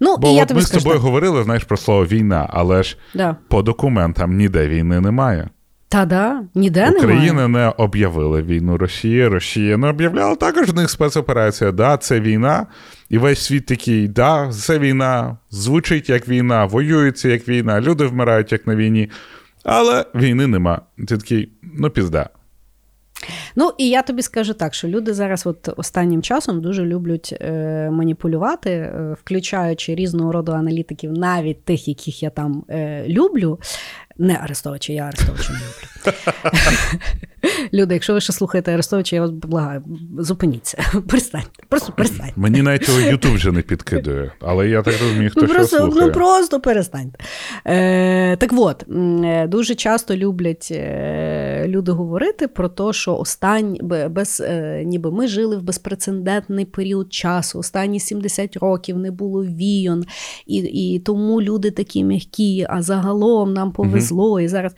Ну, Бо і я тобі ми з тобою так. говорили, знаєш, про слово війна, але ж Да. по документам ніде війни немає. Та да, ніде Україна немає. не об'явила війну Росії, Росія не об'являла також в них спецоперація. Да, це війна. І весь світ такий, да, це війна, звучить як війна, воюється як війна, люди вмирають як на війні. Але війни нема. Ти такий, ну пізда. Ну, і я тобі скажу так, що люди зараз от останнім часом дуже люблять е, маніпулювати, е, включаючи різного роду аналітиків, навіть тих, яких я там е, люблю. Не арестовувачі, я арестовувачі не люблю. Люди, якщо ви ще слухаєте Арестовича, я вас благаю, зупиніться. Перестаньте. Просто перестаньте. Мені навіть його Ютуб вже не підкидує. Але я так розумію, хто Ну що просто, слухає. ну просто перестаньте. Е, так от, е, дуже часто люблять е, люди говорити про те, що останні, без, е, ніби ми жили в безпрецедентний період часу. Останні 70 років не було війн, і, і тому люди такі м'які, а загалом нам повезло. І зараз.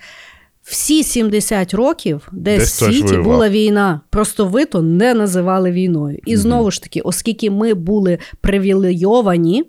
Всі 70 років десь, Десь в світі була війна. Просто ви то не називали війною. І знову ж таки, оскільки ми були привілейовані,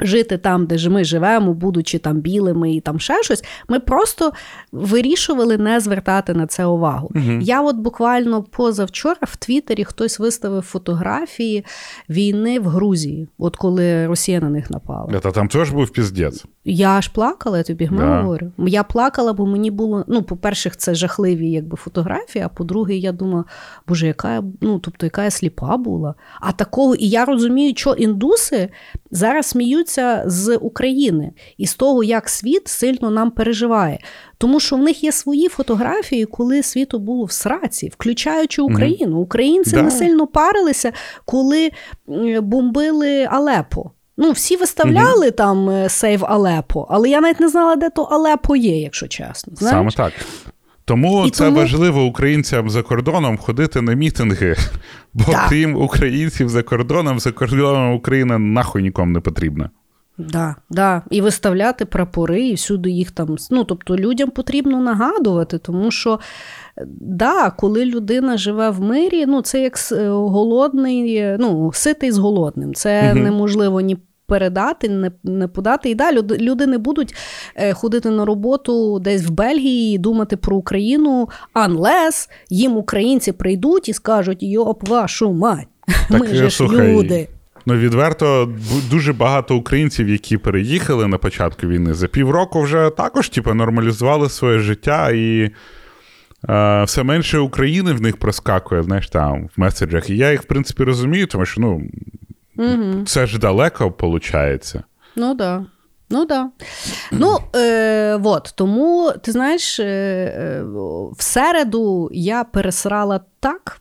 жити там, де ж ми живемо, будучи там білими і там ще щось, ми просто вирішували не звертати на це увагу. Угу. Я от буквально позавчора в Твіттері хтось виставив фотографії війни в Грузії, от коли Росія на них напала. Та там теж був піздець. Я аж плакала, я тобі Да. говорю. Я плакала, бо мені було. Ну, по-перше, це жахливі якби, фотографії, а по-друге, я думала, боже, яка я, ну, тобто, яка я сліпа була. А такого, і я розумію, що індуси зараз сміються з України і з того, як світ сильно нам переживає. Тому що в них є свої фотографії, коли світу було в сраці, включаючи Україну. Українці Да. не сильно парилися, коли бомбили Алепо. Ну, всі виставляли там е, сейв Алепо, але я навіть не знала, де то Алепо є, якщо чесно. Знаєш? Саме так. Тому І це тому- важливо українцям за кордоном ходити на мітинги. Бо Так. крім українців за кордоном, за кордоном Україна нахуй нікому не потрібна. Да, да. І виставляти прапори, і всюди їх там. Ну, тобто людям потрібно нагадувати, тому що да, коли людина живе в мирі, ну це як е, голодний, е, ну, ситий з голодним. Це Мгм. неможливо ні. Передати, не, не подати. І да, люди, люди не будуть е, ходити на роботу десь в Бельгії і думати про Україну, unless їм українці прийдуть і скажуть: йоп, вашу мать, Так, ми ж слухай, люди. Ну, відверто, дуже багато українців, які переїхали на початку війни, за півроку вже також типу, нормалізували своє життя і. е, Все менше України в них проскакує, знаєш, там в меседжах. І я їх, в принципі, розумію, тому що ну, Угу. це ж далеко виходить. Ну да. Ну да. Ну, е, вот, тому, ти знаєш, е, е, в середу я пересрала так,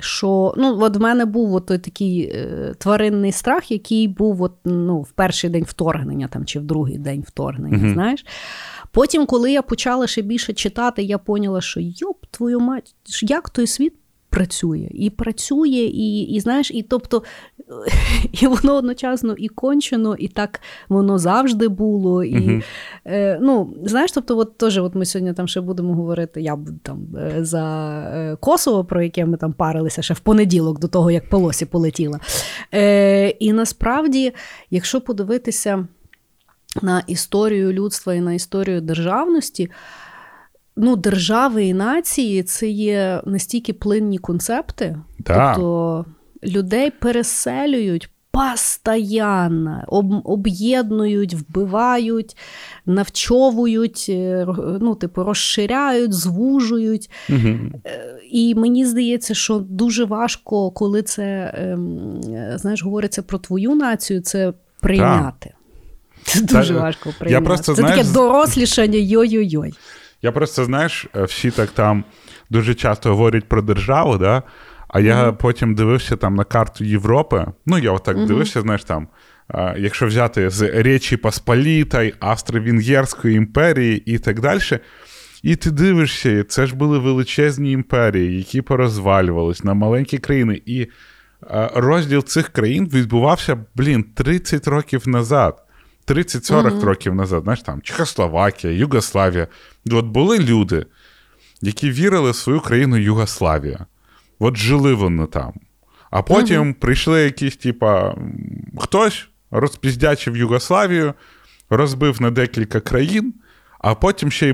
що ну, от в мене був от той такий е, тваринний страх, який був от, ну, в перший день вторгнення там, чи в другий день вторгнення, Мгм. знаєш. Потім, коли я почала ще більше читати, я поняла, що йоп, твою мать, як той світ працює, і працює, і, і знаєш, і тобто, і воно одночасно і кончено, і так воно завжди було. І, Мгм. е, ну, знаєш, тобто, от теж от ми сьогодні там ще будемо говорити, я буду там е, за е, Косово, про яке ми там парилися ще в понеділок до того, як Полосі полетіла. Е, і насправді, якщо подивитися на історію людства і на історію державності, ну, держави і нації це є настільки плинні концепти, Так. тобто людей переселюють. Постоянно об, об'єднують, вбивають, навчовують, е, ну, типу, розширяють, звужують. Угу. І мені здається, що дуже важко, коли це ем, знаєш, говориться про твою націю, це прийняти. Це дуже Та, важко прийняти. просто, це знаєш, таке дорослішання йой-йой-йой. Я просто, знаєш, е, всі так там дуже часто говорять про державу, да? А я потім дивився там на карту Європи. Ну, я отак дивився, знаєш, там, якщо взяти з Речі Посполітай, Австро-Венгерської імперії і так далі. І ти дивишся, це ж були величезні імперії, які порозвалювались на маленькі країни. І розділ цих країн відбувався, блін, 30 років назад. 30-40 років назад, знаєш, там Чехословакія, Югославія. От були люди, які вірили в свою країну Югославія. От жили вони там. А потім прийшли якісь, типа, хтось розпіздячив Югославію, розбив на декілька країн, а потім ще й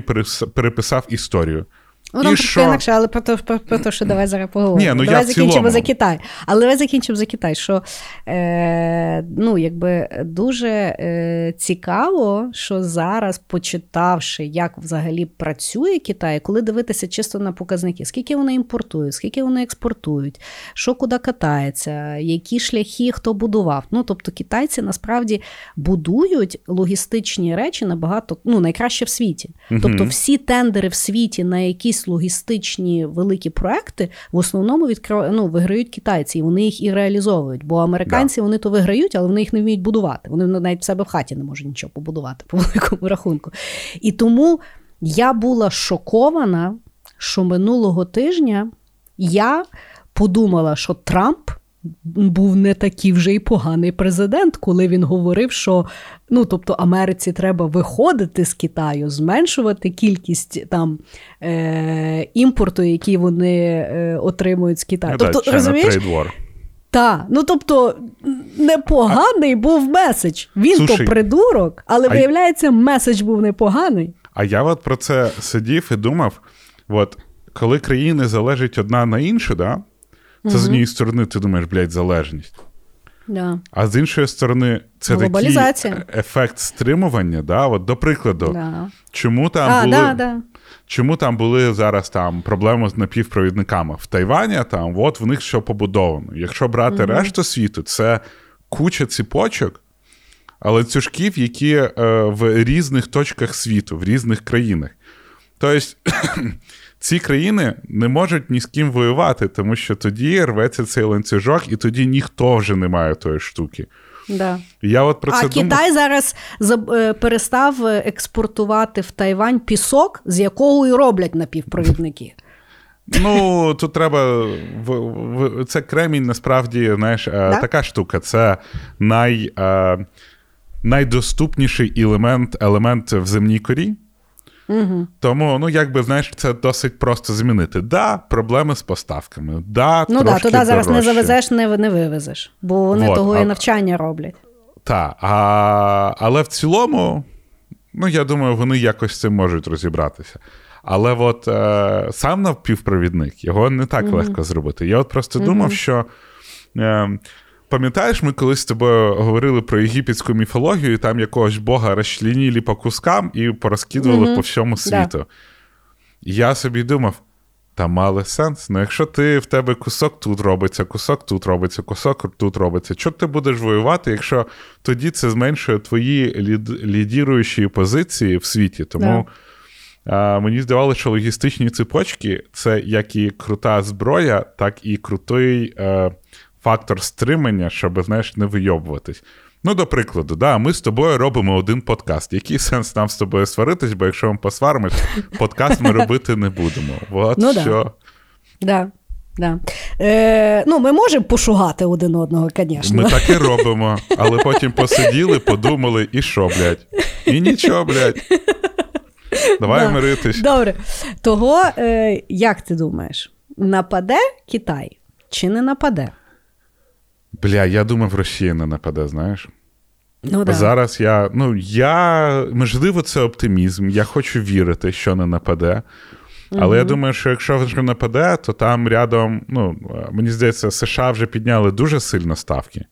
переписав історію. Там що? інакше, але про те, про, про те, що давай зараз поговоримо. Ні, ну, давай я в закінчимо цілому. за Китай. Але давай закінчимо за Китай. Що е, ну, якби дуже е, цікаво, що зараз, почитавши, як взагалі працює Китай, коли дивитися чисто на показники, скільки вони імпортують, скільки вони експортують, що куди катається, які шляхи хто будував. Ну, тобто китайці насправді будують логістичні речі набагато ну, найкраще в світі. Тобто всі тендери в світі на якісь логістичні великі проекти в основному відкро... ну, виграють китайці, і вони їх і реалізовують. Бо американці вони то виграють, але вони їх не вміють будувати. Вони навіть в себе в хаті не можуть нічого побудувати по великому рахунку. І тому я була шокована, що минулого тижня я подумала, що Трамп. Був не такий вже й поганий президент, коли він говорив, що ну тобто Америці треба виходити з Китаю, зменшувати кількість там е, імпорту, який вони е, отримують з Китаю. Ну, тобто, да, China розумієш, так, ну тобто, непоганий був меседж. Він Слушай, то придурок, але а- виявляється, меседж був непоганий. А я от про це сидів і думав: от коли країни залежать одна на іншу, да, це з однієї сторони, ти думаєш, блядь, залежність. Да. А з іншої сторони, це такий ефект стримування. Да? От, до прикладу, Да. чому там А, були. да, да. Чому там були зараз там проблеми з напівпровідниками? В Тайвані там от в них все побудовано. Якщо брати решту світу, це куча ціпочок, але цюжків, які е, в різних точках світу, в різних країнах. Тобто ці країни не можуть ні з ким воювати, тому що тоді рветься цей ланцюжок, і тоді ніхто вже не має тої штуки. Да. Я от про А це Китай зараз е, перестав е, експортувати в Тайвань пісок, з якого і роблять напівпровідники. Ну, тут треба. Це кремінь, насправді, знаєш, е, Да? така штука. Це най, найдоступніший елемент, елемент в земній корі. Угу. Тому, ну, якби, знаєш, це досить просто змінити. Да, проблеми з поставками. Да, Ну так, трошки туди зараз не завезеш, не, не вивезеш, бо вони Вот, того а- і навчання роблять. Так, а, але в цілому, ну, я думаю, вони якось з цим можуть розібратися. Але от е, сам навпівпровідник, його не так легко зробити. Я от просто думав, що. Е, Пам'ятаєш, ми колись з тобою говорили про єгипетську міфологію, і там якогось бога розчленілі по кускам і порозкидували по всьому світу. І я собі думав, та мали сенс. Ну, якщо ти в тебе кусок тут робиться, кусок тут робиться, кусок тут робиться, що ти будеш воювати, якщо тоді це зменшує твої лід... лідіруючі позиції в світі? Тому а, мені здавалося, що логістичні цепочки це як і крута зброя, так і крутий е, фактор стримання, щоб знаєш, не вийобуватись. Ну, до прикладу, да, ми з тобою робимо один подкаст. Який сенс нам з тобою сваритись, бо якщо ми посваримось, подкаст ми робити не будемо. От Ну що. Да. Да. Е, ну, ми можемо пошугати один одного, звісно. Ми так і робимо, але потім посиділи, подумали, і що, блядь? І нічого, блядь. Давай Да. миритись. Добре. Того, е, як ти думаєш, нападе Китай чи не нападе? Бля, я думав, Росія не нападе, знаєш. Ну, да. Зараз я. Ну, я. Можливо, це оптимізм. Я хочу вірити, що не нападе. Але я думаю, що якщо вже нападе, то там рядом, ну, мені здається, США вже підняли дуже сильно ставки.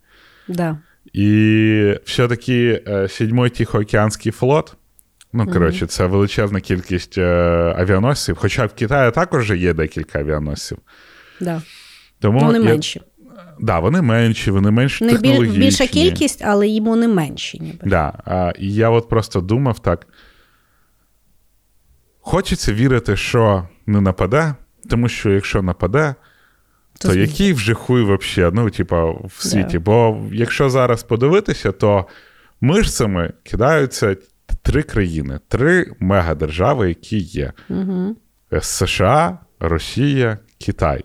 Да. І все-таки е, сідьмий Тихоокеанський флот. Ну, коротше, це величезна кількість е, авіаносців. Хоча в Китаї також є декілька авіаносців. Да. Тому Вони я- менші. Да, вони менші, вони менш У технологічні. більша кількість, але їм вони менші. Ніби. Да, а, і я от просто думав так. Хочеться вірити, що не нападе, тому що якщо нападе, То то який вже хуй вообще, ну, типа, в світі. Да. Бо якщо зараз подивитися, то мишцями кидаються три країни, три мегадержави, які є: Угу. США, Росія, Китай.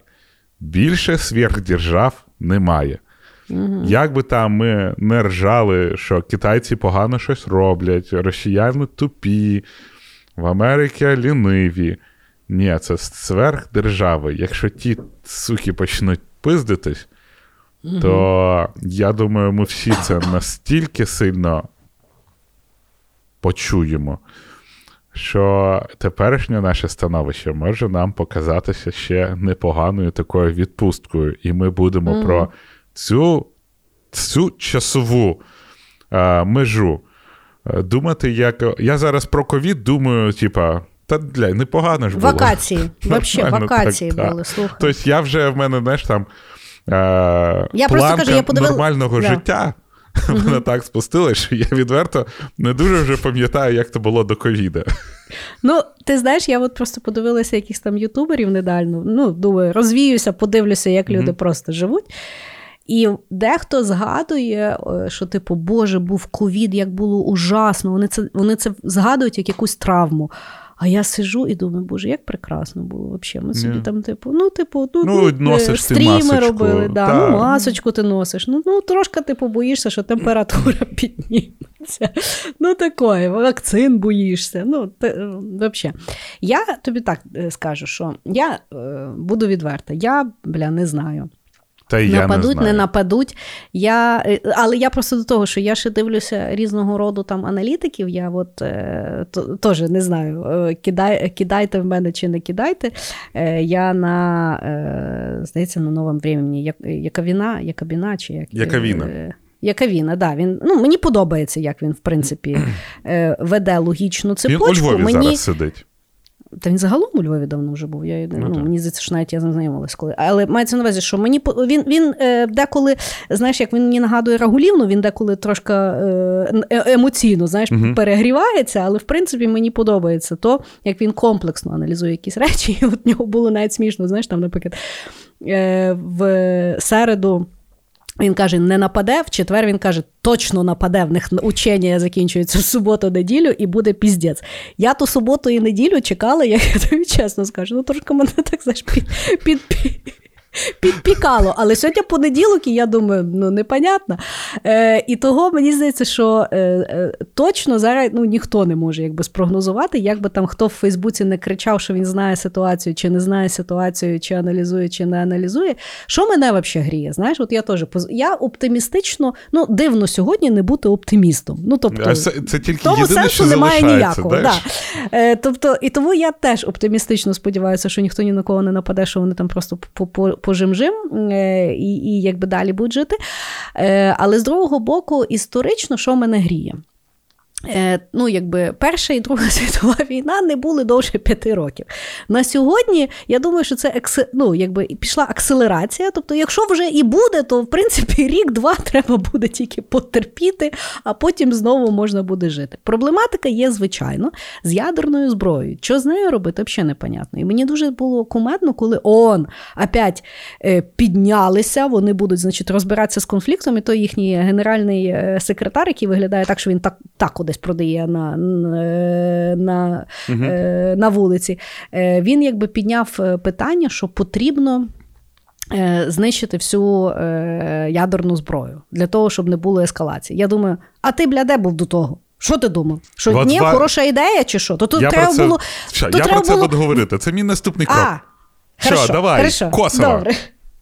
Більше сверхдержав немає. Як би там ми не ржали, що китайці погано щось роблять, росіяни тупі, в Америці ліниві. Ні, це сверхдержави. Якщо ті суки почнуть пиздитись, то я думаю, ми всі це настільки сильно почуємо, що теперішнє наше становище може нам показатися ще непоганою такою відпусткою, і ми будемо про цю, цю часову е, межу е, думати, як. Я зараз про ковід думаю, типа. Та бля, непогано ж було. Вакації. Нормально, вакації так, були, слухай. Тобто я вже в мене, знаєш, там е, Я просто кажу, я подивила- нормального Да. життя. Вона так спустила, що я відверто не дуже вже пам'ятаю, як то було до ковіда. Ну, ти знаєш, я от просто подивилася якихось там ютуберів недавно. Ну, думаю, розвіюся, подивлюся, як люди просто живуть. І дехто згадує, е, що, типу, Боже, був ковід, як було ужасно. Вони це, вони це згадують як якусь травму. А я сижу і думаю, боже, як прекрасно було взагалі. Ми собі Ні. там, типу, ну, типу, ну, Ну, ти стріми масочку, робили, да, та. ну, масочку ти носиш. Ну, ну, трошки типу, боїшся, що температура підніметься. Ну, такое, вакцин боїшся. Ну, е, взагалі. Я тобі так е, скажу, що я е, буду відверта, я, бля, не знаю. Та й я нападуть, не, знаю. не нападуть. Я, Але я просто до того, що я ще дивлюся різного роду там аналітиків. Я от е, теж не знаю, е, кидай, кидайте в мене чи не кидайте. Е, я на е, здається, на новому времені як, Яковіна, Якобіна чи як Яковіна. Е, Яковіна, да, він ну мені подобається, як він в принципі веде логічну цепочку. Він у Львові мені... зараз сидить. Та він загалом у Львові давно вже був. Я, ну, ну Мені здається, що навіть я знайомилась коли. Але мається на увазі, що мені він він е, деколи, знаєш, як він мені нагадує Рагулівну, він деколи трошки е, емоційно знаєш, uh перегрівається, але в принципі мені подобається то, як він комплексно аналізує якісь речі. І от в нього було навіть смішно, знаєш, там, наприклад, е, в середу. Він каже, не нападе. В четвер він каже, точно нападе. В них учення закінчується в суботу-неділю і буде піздець. Я ту суботу і неділю чекала, я тобі чесно скажу. Ну трошки мене так знаєш, під, під, під, підпікало. Але сьогодні понеділок, і я думаю, ну непонятно. Е, І того мені здається, що е, е, точно зараз ну, ніхто не може якби спрогнозувати, як би там хто в Фейсбуці не кричав, що він знає ситуацію, чи не знає ситуацію, чи аналізує, чи не аналізує. Що мене взагалі гріє? Знаєш, от я теж я оптимістично, ну дивно сьогодні не бути оптимістом. Ну, тобто, це, це тільки тому єдине, сенсу що немає ніякого. Да. Е, тобто, І тому я теж оптимістично сподіваюся, що ніхто ні на кого не нападе, що вони там просто по пожим-жим е, і і якби далі будуть жити. Е, але з другого боку, історично, що мене гріє? Е, ну, якби Перша і Друга світова війна не були довше п'яти років. На сьогодні я думаю, що це ексе, ну, якби пішла акселерація. Тобто, якщо вже і буде, то в принципі рік-два треба буде тільки потерпіти, а потім знову можна буде жити. Проблематика є, звичайно, з ядерною зброєю. Що з нею робити, взагалі непонятно. І мені дуже було кумедно, коли ООН опять е, піднялися, вони будуть значить, розбиратися з конфліктом, і то їхній генеральний е, секретар, який виглядає так, що він так так десь продає на на, угу. на вулиці, е, він якби підняв е, питання, що потрібно. Знищити всю ядерну зброю для того, щоб не було ескалації. Я думаю, а ти бля, де був до того? Що ти думав? Що От ні, два... хороша ідея, чи що? То тут я треба про це... було. Що, то я треба про це було... буду говорити. Це мій наступний крок. А, Що, хорошо, давай, хорошо, Косово. Добре.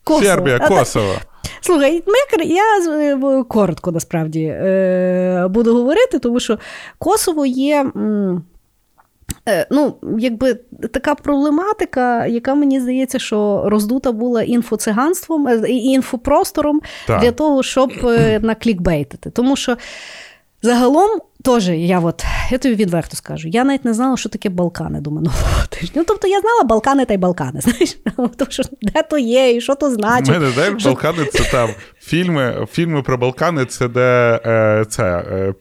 Косово. Сербія, Косово. Слухай, я е, коротко насправді е, буду говорити, тому що Косово є. Е, ну, якби така проблематика, яка мені здається, що роздута була інфоциганством і інфопростором так. для того, щоб наклікбейтити. Тому що загалом Теж я от, я тобі відверто скажу, я навіть не знала, що таке Балкани до минулого тижня. Ну, тобто я знала Балкани та й Балкани. знаєш, Тому що Де то є, і що то значить. У мене знаєш, що... Балкани це там фільми фільми про Балкани, це де е, це, е,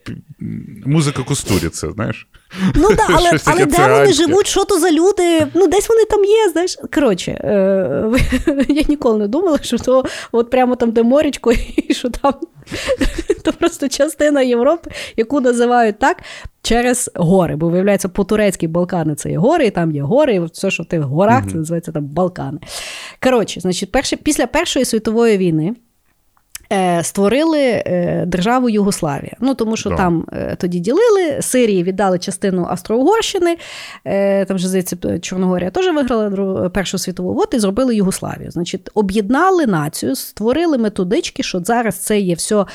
музика Кустуріці, знаєш? Ну так, але але де вони живуть, що то за люди? Ну, десь вони там є, знаєш. Коротше, е, я ніколи не думала, що то от прямо там, де морячко, і що там то просто частина Європи, яку називають так через гори. Бо, виявляється, по-турецьки Балкани це є гори, і там є гори, і все, що в горах, це називається там Балкани. Коротше, значить, перші, після Першої світової війни. Е, створили е, державу Югославія. Ну тому що да. там е, тоді ділили Сирії віддали частину Австро-Угорщини. Там вже здається, Чорногорія теж виграла Першу світову вот і зробили Югославію. Значить, об'єднали націю, створили методички, що зараз це є все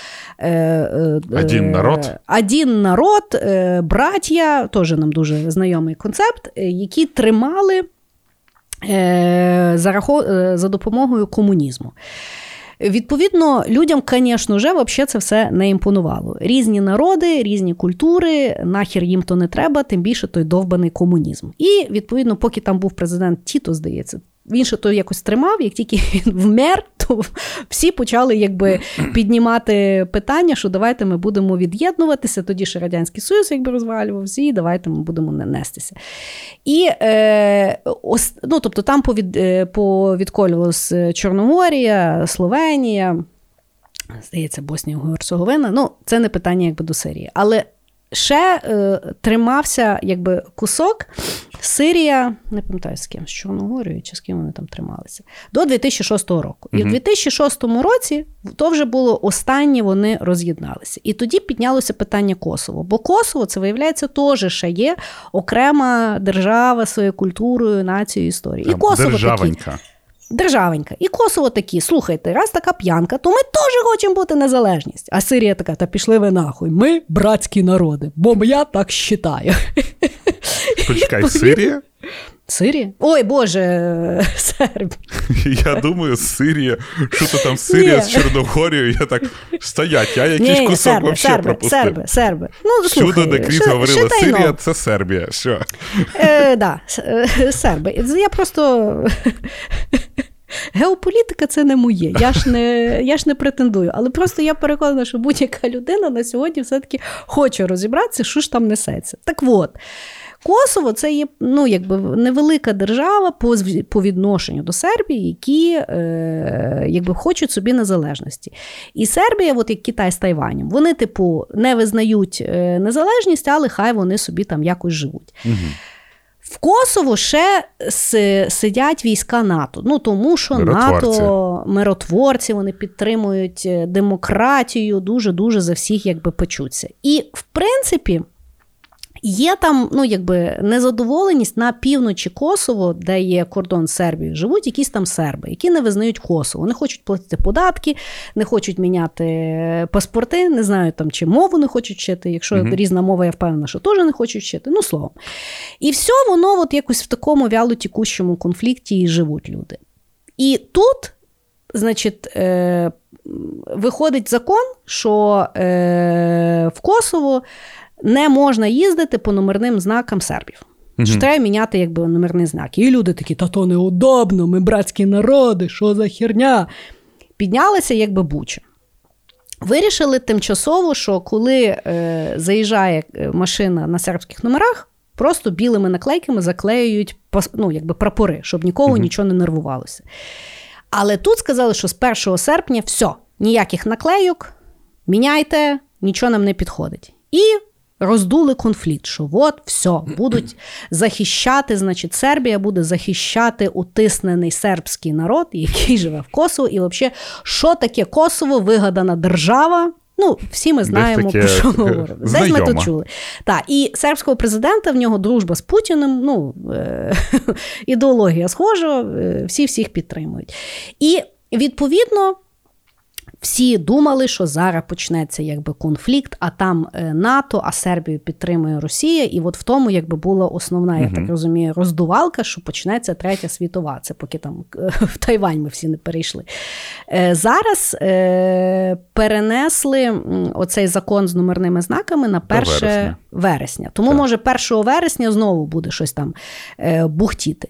один народ, один народ, браття, теж нам дуже знайомий концепт, які тримали за допомогою комунізму. Відповідно, людям, звісно, вже взагалі це все не імпонувало. Різні народи, різні культури, нахер їм то не треба, тим більше той довбаний комунізм. І відповідно, поки там був президент Тіто, здається, він ще то якось тримав, як тільки він вмер, то всі почали якби піднімати питання, що давайте ми будемо від'єднуватися. Тоді ще Радянський Союз якби розвалювався, і давайте ми будемо нестися. І е, ос, ну, тобто там повід, е, повідколювалася Чорногорія, Словенія, здається, Боснія Герцеговина. Ну, це не питання якби до Сирії. Але ще е, тримався якби кусок Сирія, не пам'ятаю з ким, з Чорногорією чи з ким вони там трималися, до 2006 року. І в 2006 році то вже було останнє, вони роз'єдналися. І тоді піднялося питання Косово. Бо Косово, це виявляється, теж ще є окрема держава своєю культурою, нацією, історією. І Косово Державенька. такий. Державенька. І Косово такі, слухайте, раз така п'янка, то ми теж хочемо бути незалежність. А Сирія така, та пішли ви нахуй. Ми братські народи, бо я так вважаю. Почекай, Сирія? Сирія? Ой, Боже, Сербія. Я думаю, Сирія. Що то там Сирія Ні. з Чорногорією? Я так стоять, я якийсь Ні, кусок серби, вообще серби, пропустив. серби, серби. Ну, слухай, де Кріс говорила Сирія, це Сербія. Що? Е, да, серби. Я просто. Геополітика це не моє. Я ж не, я ж не претендую. Але просто я переконана, що будь-яка людина на сьогодні все-таки хоче розібратися, що ж там несеться. Так от. Косово це є ну, якби невелика держава по, по відношенню до Сербії, які е, якби, хочуть собі незалежності. І Сербія, от як Китай з Тайванем, вони, типу, не визнають е, незалежність, але хай вони собі там якось живуть. В Косово ще с- сидять війська НАТО. Ну тому що Миротворці. НАТО миротворці, вони підтримують е, демократію, дуже дуже за всіх якби печуться. І в принципі. Є там, ну якби незадоволеність на півночі Косово, де є кордон з Сербією, живуть якісь там серби, які не визнають Косово. Не хочуть платити податки, не хочуть міняти паспорти, не знаю там чи мову не хочуть вчити. Якщо Мгм. різна мова, я впевнена, що теж не хочуть вчити. Ну словом. І все воно от якось в такому вялотікущому конфлікті і живуть люди. І тут, значить, е, виходить закон, що е, в Косово не можна їздити по номерним знакам сербів. Що треба міняти якби номерні знаки. І люди такі, та то неудобно, ми братські народи, що за херня? Піднялися якби буча. Вирішили тимчасово, що коли е, заїжджає е, машина на сербських номерах, просто білими наклейками заклеюють ну, якби прапори, щоб нікого Мгм. нічого не нервувалося. Але тут сказали, що з 1 серпня все, ніяких наклейок, міняйте, нічого нам не підходить. І роздули конфлікт, що от все, будуть захищати, значить, Сербія буде захищати утиснений сербський народ, який живе в Косово. І взагалі, що таке Косово, вигадана держава. Ну, всі ми знаємо, таке про що ми говоримо. Десь ми то чули. Так, і сербського президента в нього дружба з Путіним, ну, е- ідеологія схожа, е, всі всіх підтримують. І відповідно. Всі думали, що зараз почнеться якби конфлікт, а там е, НАТО, а Сербію підтримує Росія. І от в тому якби була основна, я так розумію, роздувалка, що почнеться третя світова. Це поки там е, в Тайвань ми всі не перейшли. Е, Зараз перенесли оцей закон з номерними знаками на 1 вересня. вересня. Тому, Так. може, 1 вересня знову буде щось там бухтіти.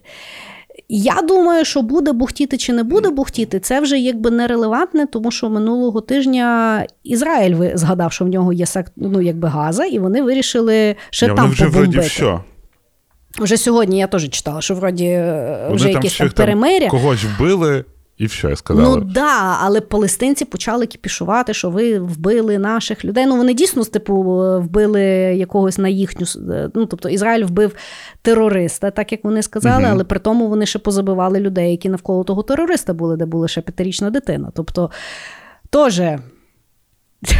Я думаю, що буде бухтіти чи не буде бухтіти, це вже якби нерелевантне, тому що минулого тижня Ізраїль згадав, що в нього є сек... ну, якби газа, і вони вирішили ще Я, там вже побомбити. вроді все. Вже сьогодні я теж читала, що вроді е, Вони вже якісь там там перемиря. когось вбили, і все, я сказала? Ну да, але палестинці почали кіпішувати, що ви вбили наших людей. Ну вони дійсно типу вбили якогось на їхню е, ну тобто Ізраїль вбив терориста, так як вони сказали, угу. але при тому вони ще позабивали людей, які навколо того терориста були, де була ще п'ятирічна дитина. Тобто, теж.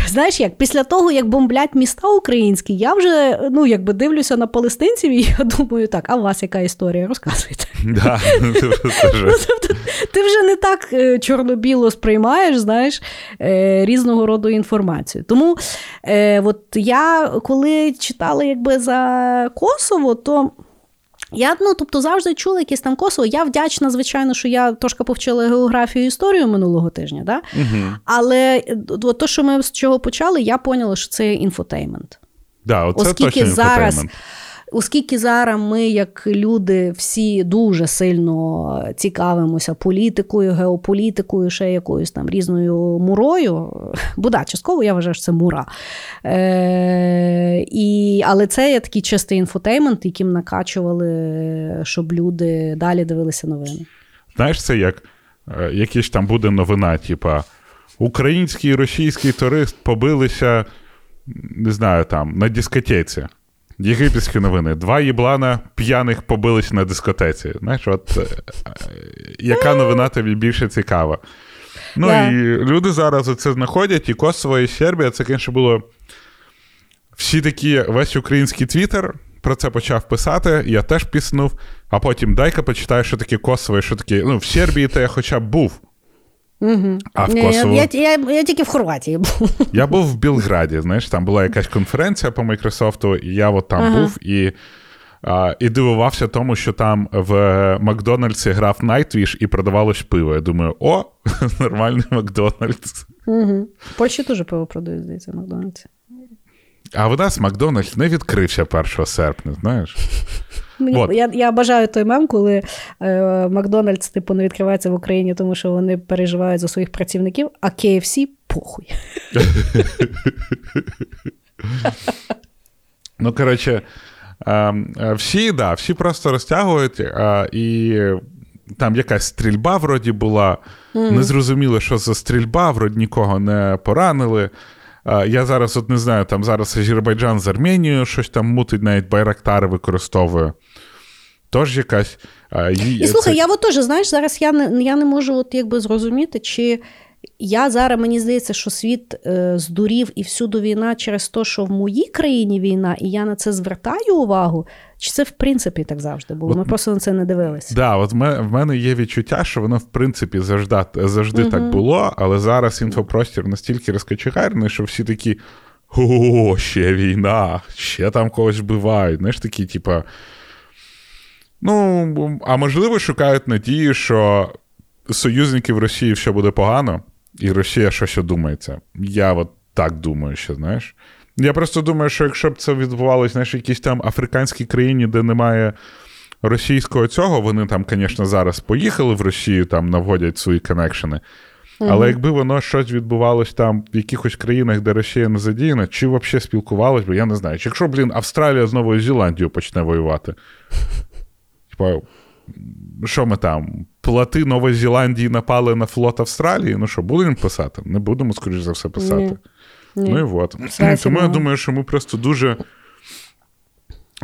Знаєш як, після того, як бомблять міста українські, я вже ну, якби дивлюся на палестинців, і я думаю, так, а у вас яка історія? Розказуйте. Да, Ну, тобто, ти вже не так е, чорно-біло сприймаєш, знаєш, е, різного роду інформацію. Тому е, от я коли читала якби за Косово, то. Я ну, тобто завжди чула якесь там Косово. Я вдячна, звичайно, що я трошки повчила географію і історію минулого тижня. Да? Угу. Але от то, що ми з чого почали, я поняла, що це інфотеймент. Да, оце Оскільки точно зараз, інфотеймент. Оскільки зараз ми, як люди, всі дуже сильно цікавимося політикою, геополітикою, ще якоюсь там різною мурою. Бо да, частково я вважаю, що це мура. Е, і, але це є такий чистий інфотеймент, яким накачували, щоб люди далі дивилися новини. Знаєш, це як е, якась там буде новина, типа український і російський турист побилися, не знаю, там, на дискотеці. Єгипетські новини. Два єблана п'яних побились на дискотеці. Знаєш, от е, яка новина тобі більше цікава? Ну Да. і люди зараз оце знаходять, і Косово, і Сербія, це, звісно, було всі такі, весь український твіттер про це почав писати, я теж піснув, а потім дай-ка почитаю, що таке Косово, і що таке. Ну, в Сербії то я хоча б був. Угу. А в Косово? Я, я, я, я тільки в Хорватії був. Я був в Білграді, знаєш, там була якась конференція по Майкрософту, і я от там Ага. був і, а, і дивувався тому, що там в Макдональдсі грав Nightwish і продавалось пиво. Я думаю, о, нормальний Макдональдс. Угу. В Польщі теж пиво продають, здається, в Макдональдсі. А в нас Макдональдс не відкрився 1 серпня, знаєш? Мені, Вот. я, я бажаю той мем, коли е, Макдональдс типу, не відкривається в Україні, тому що вони переживають за своїх працівників, а KFC похуй. Ну, коротше, е, е, всі, да, всі просто розтягують, е, і там якась стрільба вроді була. Не зрозуміло, що за стрільба, вроді нікого не поранили. Я зараз от не знаю, там зараз Азербайджан з Арменією щось там мутить, навіть байрактари використовує. Тож якась. І слухай, це- я от теж, знаєш, зараз я не, я не можу от якби зрозуміти, чи я зараз, мені здається, що світ е, здурів і всюди війна через те, що в моїй країні війна, і я на це звертаю увагу, чи це в принципі так завжди було? Ми От- просто на це не дивилися. Да, от в мене, в мене є відчуття, що воно в принципі завжди, завжди так було, але зараз інфопростір настільки розкочегарний, що всі такі: о, ще війна, ще там когось вбивають. Знаєш, такі, типа. Ну, а можливо, шукають надії, що союзників Росії все буде погано, і Росія щось одумається. Я от так думаю, що знаєш. Я просто думаю, що якщо б це відбувалося знаєш, в якійсь там африканській країні, де немає російського цього, вони там, звісно, зараз поїхали в Росію, там наводять свої коннекшени. Але якби воно щось відбувалось там в якихось країнах, де Росія не задіяна, чи взагалі спілкувалось би, я не знаю. Чи якщо, блін, Австралія з Новою Зеландією почне воювати. Типа, що ми там? Плати Нової Зеландії напали на флот Австралії? Ну що, будемо писати? Не будемо, скоріш за все, писати. Ні. Ні. Ну і от. Кстати, Тому я думаю, що ми просто дуже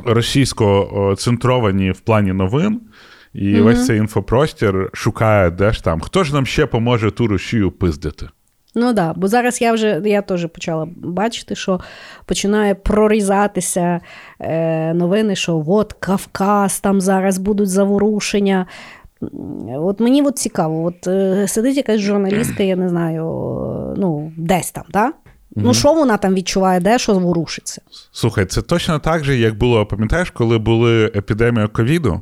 російсько-центровані в плані новин, і весь цей інфопростір шукає, де ж там. Хто ж нам ще поможе ту Росію пиздити? Ну так, да, бо зараз я вже я теж почала бачити, що починає прорізатися е, новини, що от Кавказ, там зараз будуть заворушення. От мені от цікаво, от е, сидить якась журналістка, я не знаю, е, ну, десь там, так? Ну, що вона там відчуває, де що ворушиться? Слухай, це точно так же, як було, пам'ятаєш, коли були епідемія ковіду?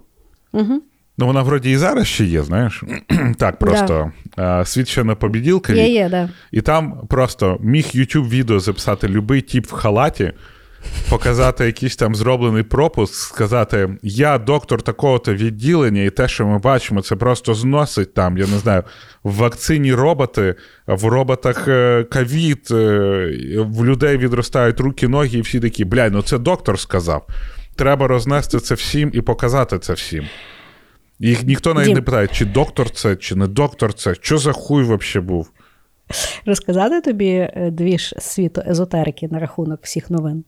Угу. Ну, вона вроді і зараз ще є, знаєш. так, просто а, світ ще не побіділ ковід. Є, є, да. І там просто міг YouTube відео записати любий тип в халаті, показати якийсь там зроблений пропуск, сказати: Я доктор такого-то відділення, і те, що ми бачимо, це просто зносить там, я не знаю, в вакцині роботи, в роботах е, ковід, е, в людей відростають руки, ноги, і всі такі, блядь, ну це доктор сказав. Треба рознести це всім і показати це всім. Їх ніхто навіть Дім. не питає, чи доктор це, чи не доктор це, що за хуй взагалі був. Розказати тобі е, дві ж світу езотерики на рахунок всіх новин,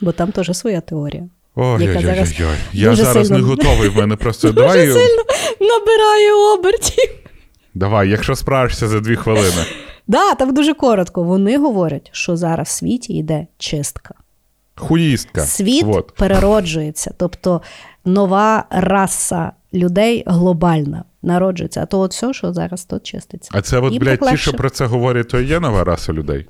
бо там теж своя теорія. яка зараз Ой-ой-ой. Я дуже зараз сильно- не готовий. В мене просто Дуже давай. сильно набирає обертів. Давай, якщо справишся за дві хвилини. Да, там дуже коротко. Вони говорять, що зараз в світі йде чистка. Хуїстка. Світ Вот. перероджується, тобто нова раса людей глобальна народжується. А то от все, що зараз тут чиститься. А це от, блядь, так ті, що про це говорять, то є нова раса людей.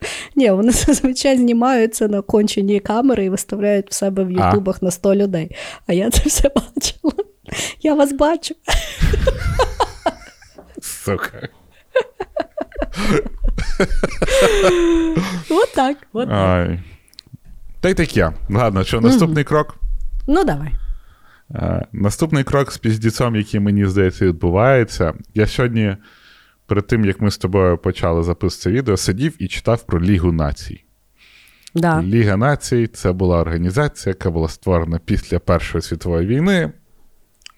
Ні, вони зазвичай знімаються на кончені камери і виставляють в себе в. Ютубах на 100 людей. А я це все бачила. Я вас бачу. Сука. От так. От так. Ай. Та й таке. Ладно, що, наступний крок? Ну, давай. Е, Наступний крок з піздіцом, який мені здається відбувається. Я сьогодні, перед тим як ми з тобою почали записувати це відео, сидів і читав про Лігу націй. Да. Ліга націй це була організація, яка була створена після Першої світової війни.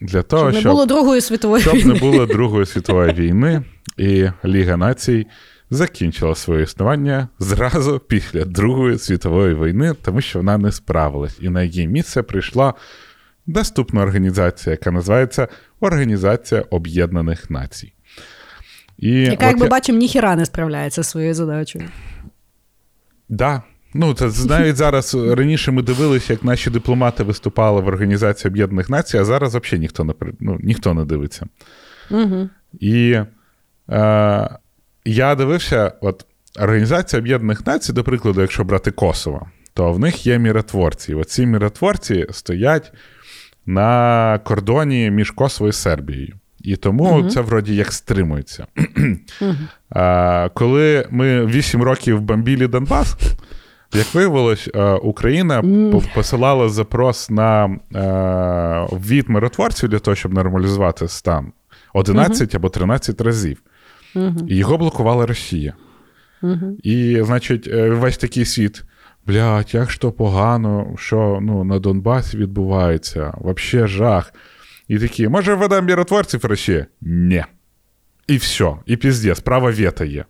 Для того, Щоб не було Другої світової щоб війни. не було Другої світової війни, і Ліга націй закінчила своє існування зразу після Другої світової війни, тому що вона не справилась. І на її місце прийшла наступна організація, яка називається Організація Об'єднаних Націй. І Яка, от як ми бачимо, ніхіра не справляється зі своєю задачею. Да, Ну, це навіть зараз раніше ми дивилися, як наші дипломати виступали в Організації Об'єднаних Націй, а зараз взагалі ніхто не ну, ніхто не дивиться. Угу. І е, я дивився, от Організація Об'єднаних Націй, до прикладу, якщо брати Косово, то в них є міротворці. І оці міротворці стоять на кордоні між Косово і Сербією. І тому uh це вроді як стримується. А, Коли ми 8 років бомбілі Донбас, як виявилось, Україна посилала запрос на ввід миротворців для того, щоб нормалізувати стан 11 або 13 разів. І його блокувала Росія. І, значить, е, весь такий світ. Блять, як ж то погано, що ну, на Донбасі відбувається, вообще жах. І такі, може, введемо міротворців Росія? Нє. І все, і піздець, право вето є.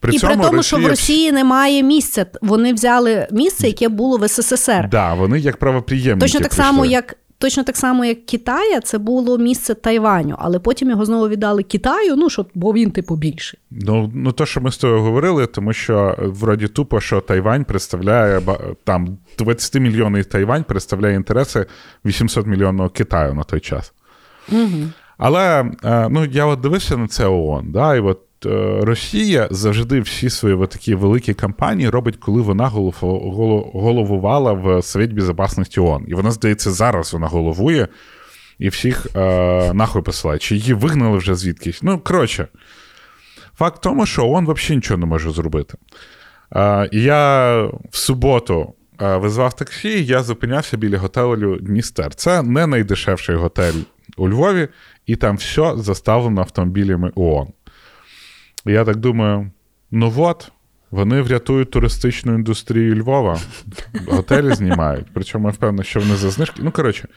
При і цьому при тому, Росія... що в Росії немає місця. Вони взяли місце, яке було в СССР. Да, вони як правоприємники Точно так само, як точно так само, як Китая, це було місце Тайваню, але потім його знову віддали Китаю, ну щоб бо він типу більший. Ну ну то, що ми з тобою говорили, тому що вроді тупо, що Тайвань представляє там 20 мільйонний Тайвань представляє інтереси 800 мільйонного Китаю на той час. Угу. Але е, ну я от дивився на це ООН, да, і от Росія завжди всі свої такі великі кампанії робить, коли вона головувала в Совет Безопасності ООН. І вона, здається, зараз вона головує і всіх е, нахуй посилає. Чи її вигнали вже звідкись. Ну, коротше, факт в тому, що ООН взагалі нічого не може зробити. Е, я в суботу. Е, визвав таксі, я зупинявся біля готелю Дністер. Це не найдешевший готель у Львові, і там все заставлено автомобілями ООН. Я так думаю: ну от, вони врятують туристичну індустрію Львова, готелі знімають. Причому я впевнений, що вони за знижки. Ну, коротше.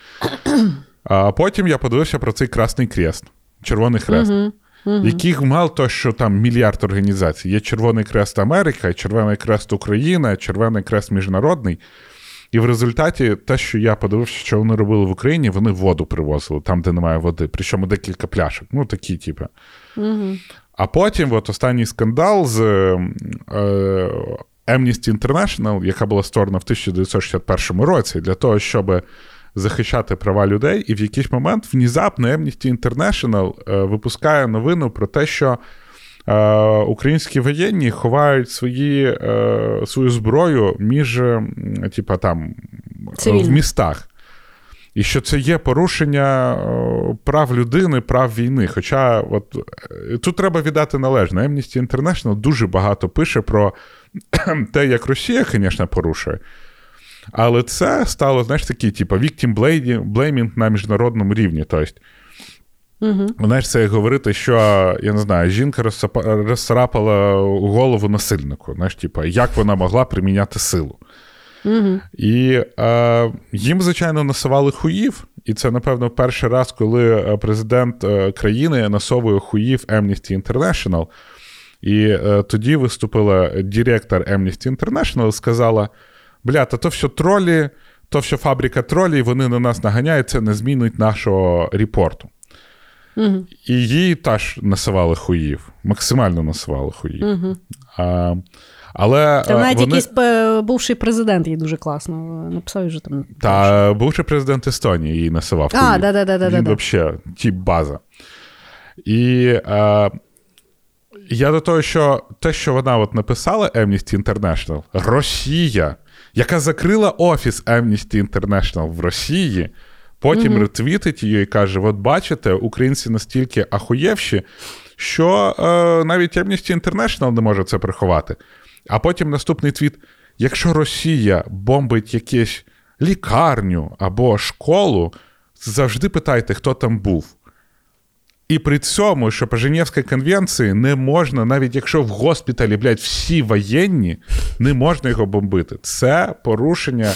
А потім я подивився про цей Красний Крест, Червоний Хрест. Uh-huh. Uh-huh. Яких мало то, що там мільярд організацій. Є Червоний Крест Америка, Червоний Крест Україна, Червоний Крест Міжнародний. І в результаті те, що я подивився, що вони робили в Україні, вони воду привозили там, де немає води. Причому декілька пляшок. Ну, такі, типу. Угу. А потім, от останній скандал з е, Amnesty International, яка була створена в 1961 році, для того, щоб захищати права людей, і в якийсь момент внезапно Amnesty International е, випускає новину про те, що е, українські воєнні ховають свої, е, свою зброю між типа, там, в містах. І що це є порушення е, прав людини, прав війни. Хоча от е, тут треба віддати належне. Amnesty International дуже багато пише про те, як Росія, звісно, порушує. Але це стало, знаєш, такий, типу, victim blaming на міжнародному рівні. Тобто, Угу. Знаєш, це говорити, що я не знаю, жінка розцарапала голову насильнику. Знаєш, типу, як вона могла приміняти силу. Угу. І е, їм, звичайно, насували хуїв. І це, напевно, перший раз, коли е, президент е, країни насовує хуїв Amnesty International. І е, тоді виступила директор Amnesty International і сказала: бля, та то все тролі, то все фабрика тролі, вони на нас наганяють, це не змінить нашого репорту. Угу. І їй теж насували хуїв, максимально насували хуїв. Угу. А, але Та навіть вони... якийсь бувший президент їй дуже класно написав вже там. Та бувший президент Естонії її насував. А, да, да, да, да, Він взагалі тіп база. І е, я до того, що те, що вона от написала Amnesty International, Росія, яка закрила офіс Amnesty International в Росії, потім mm-hmm. ретвітить її і каже: От бачите, українці настільки ахуєвші, що е, навіть Amnesty International не може це приховати. А потім наступний твіт: якщо Росія бомбить якусь лікарню або школу, завжди питайте, хто там був. І при цьому, що по Женевській конвенції не можна, навіть якщо в госпіталі, блядь, всі воєнні, не можна його бомбити. Це порушення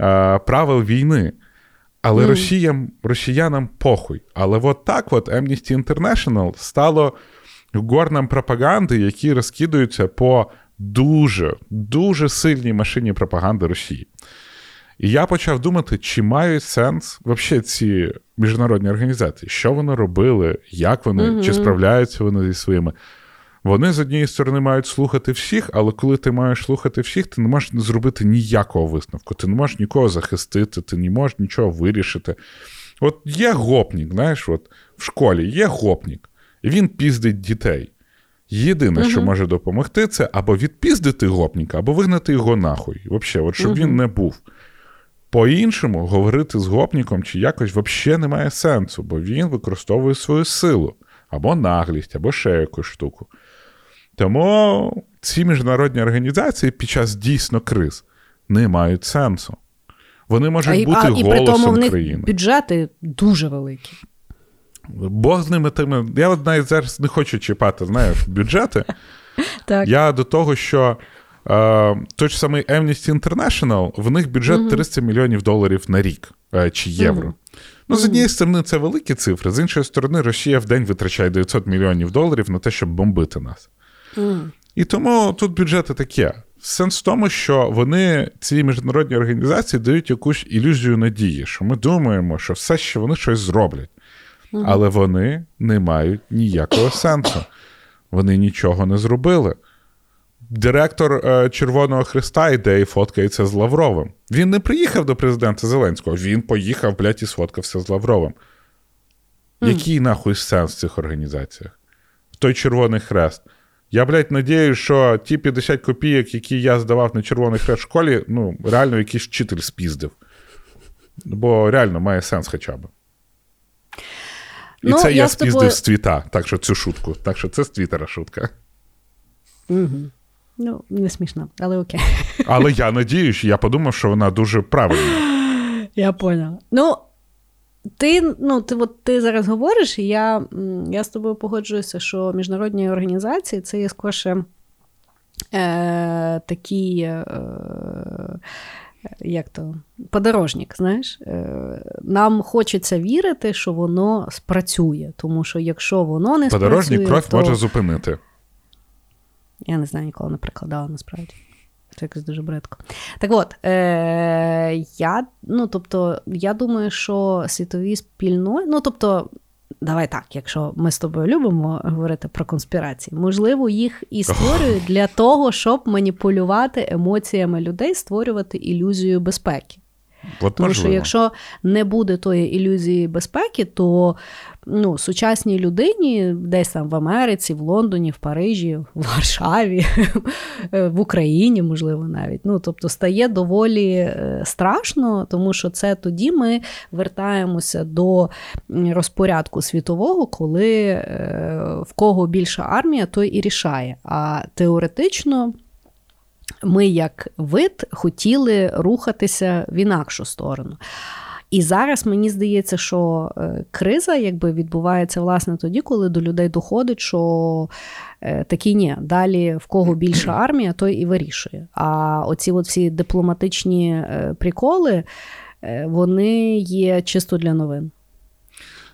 е, правил війни. Але mm. росіям, росіянам похуй. Але от так от Amnesty International стало горном пропаганди, які розкидаються по дуже, дуже сильній машині пропаганди Росії. І я почав думати, чи мають сенс взагалі ці міжнародні організації, що вони робили, як вони, mm-hmm. чи справляються вони зі своїми. Вони з однієї сторони мають слухати всіх, але коли ти маєш слухати всіх, ти не можеш зробити ніякого висновку. Ти не можеш нікого захистити, ти не можеш нічого вирішити. От є гопнік, знаєш, от в школі є гопнік, і він піздить дітей. Єдине, uh що може допомогти, це або відпіздити гопніка, або вигнати його нахуй. Взагалі, от щоб uh він не був. По-іншому, говорити з гопніком чи якось взагалі немає сенсу, бо він використовує свою силу, або наглість, або ще якусь штуку. Тому ці міжнародні організації під час дійсно криз не мають сенсу. Вони можуть а, бути а, голосом і при тому в них країни. Бюджети дуже великі. Бог з ними тими. Я навіть зараз не хочу чіпати, знаєш, бюджети. Так. Я до того, що е, той ж самий Amnesty International, в них бюджет 300 мільйонів доларів на рік е, чи євро. Ну, з однієї сторони, це великі цифри, з іншої сторони, Росія в день витрачає 900 мільйонів доларів на те, щоб бомбити нас. І тому тут бюджети таке. Сенс в тому, що вони, ці міжнародні організації, дають якусь ілюзію надії, що ми думаємо, що все ще вони щось зроблять. Але вони не мають ніякого сенсу. Вони нічого не зробили. Директор е, Червоного Христа йде і фоткається з Лавровим. Він не приїхав до президента Зеленського, він поїхав, блядь, і сфоткався з Лавровим. Який нахуй сенс в цих організаціях? Той Червоний Хрест. Я, блядь, надію, що ті 50 копійок, які я здавав на Червоний Хрест в школі, ну, реально якийсь вчитель спіздив. Бо реально має сенс хоча б. І ну, це я, я спіздив тобою... з твіта, так що цю шутку. Так що це з твітера шутка. Угу. Ну, не смішно, але окей. Але я надіюсь, я подумав, що вона дуже правильна. Я поняла. Ну, ти ну, ти, от, ти зараз говориш, і я я з тобою погоджуюся, що міжнародні організації це є скорше е, такі. Е, як то, подорожник, знаєш, е, нам хочеться вірити, що воно спрацює, тому що якщо воно не Подорожник спрацює, кров то... може зупинити. Я не знаю, ніколи не прикладала насправді. Це якось дуже бредко. Так от, е, я ну, тобто, я думаю, що світові спільноти, ну, тобто, давай так, якщо ми з тобою любимо говорити про конспірації, можливо, їх і створюють для того, щоб маніпулювати емоціями людей, створювати ілюзію безпеки. От Тому що якщо не буде тої ілюзії безпеки, то ну, сучасній людині десь там в Америці, в Лондоні, в Парижі, в Варшаві, в Україні, можливо, навіть. Ну, Тобто стає доволі е, страшно, тому що це тоді ми вертаємося до розпорядку світового, коли е, в кого більша армія, той і рішає. А теоретично ми, як вид, хотіли рухатися в інакшу сторону. І зараз мені здається, що е, криза якби відбувається власне тоді, коли до людей доходить, що е, такі ні, далі в кого більша армія, той і вирішує. А оці от всі дипломатичні е, приколи, вони є чисто для новин.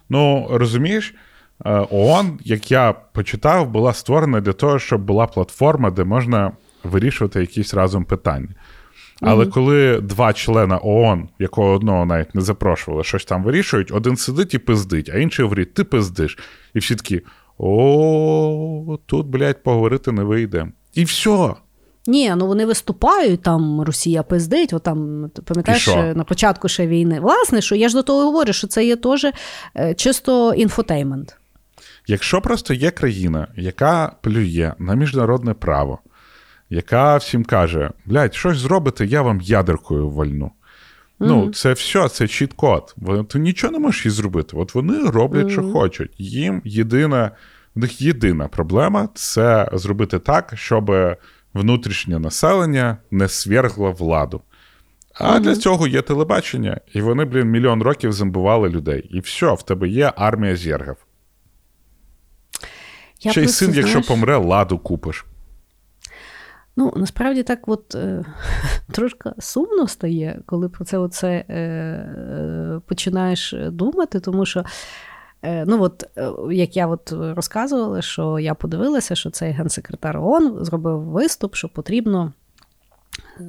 Ну, розумієш, ООН, як я почитав, була створена для того, щоб була платформа, де можна вирішувати якісь разом питання. Але mm-hmm. коли два члена ООН, якого одного навіть не запрошували, щось там вирішують, один сидить і пиздить, а інший говорить, ти пиздиш. І всі такі: о, тут, блядь, поговорити не вийде. І все. Ні, ну вони виступають, там Росія пиздить, от там, пам'ятаєш, на початку ще війни. Власне, що я ж до того говорю, що це є теж е, чисто інфотеймент. Якщо просто є країна, яка плює на міжнародне право, яка всім каже: блядь, щось зробите, я вам ядеркою вальну. Mm-hmm. Ну, це все, це чіт-код. Ти нічого не можеш їй зробити. От вони роблять, mm-hmm. що хочуть. Їм єдина, в них єдина проблема це зробити так, щоб внутрішнє населення не свергло владу. А mm-hmm. для цього є телебачення, і вони, блін, мільйон років зомбували людей. І все, в тебе є армія зергів. Ще й син, знаєш... якщо помре, ладу купиш. Ну, насправді так от е, трошки сумно стає, коли про це оце, е, е, починаєш думати, тому що. Е, ну, от, е, як я от розказувала, що я подивилася, що цей генсекретар ООН зробив виступ, що потрібно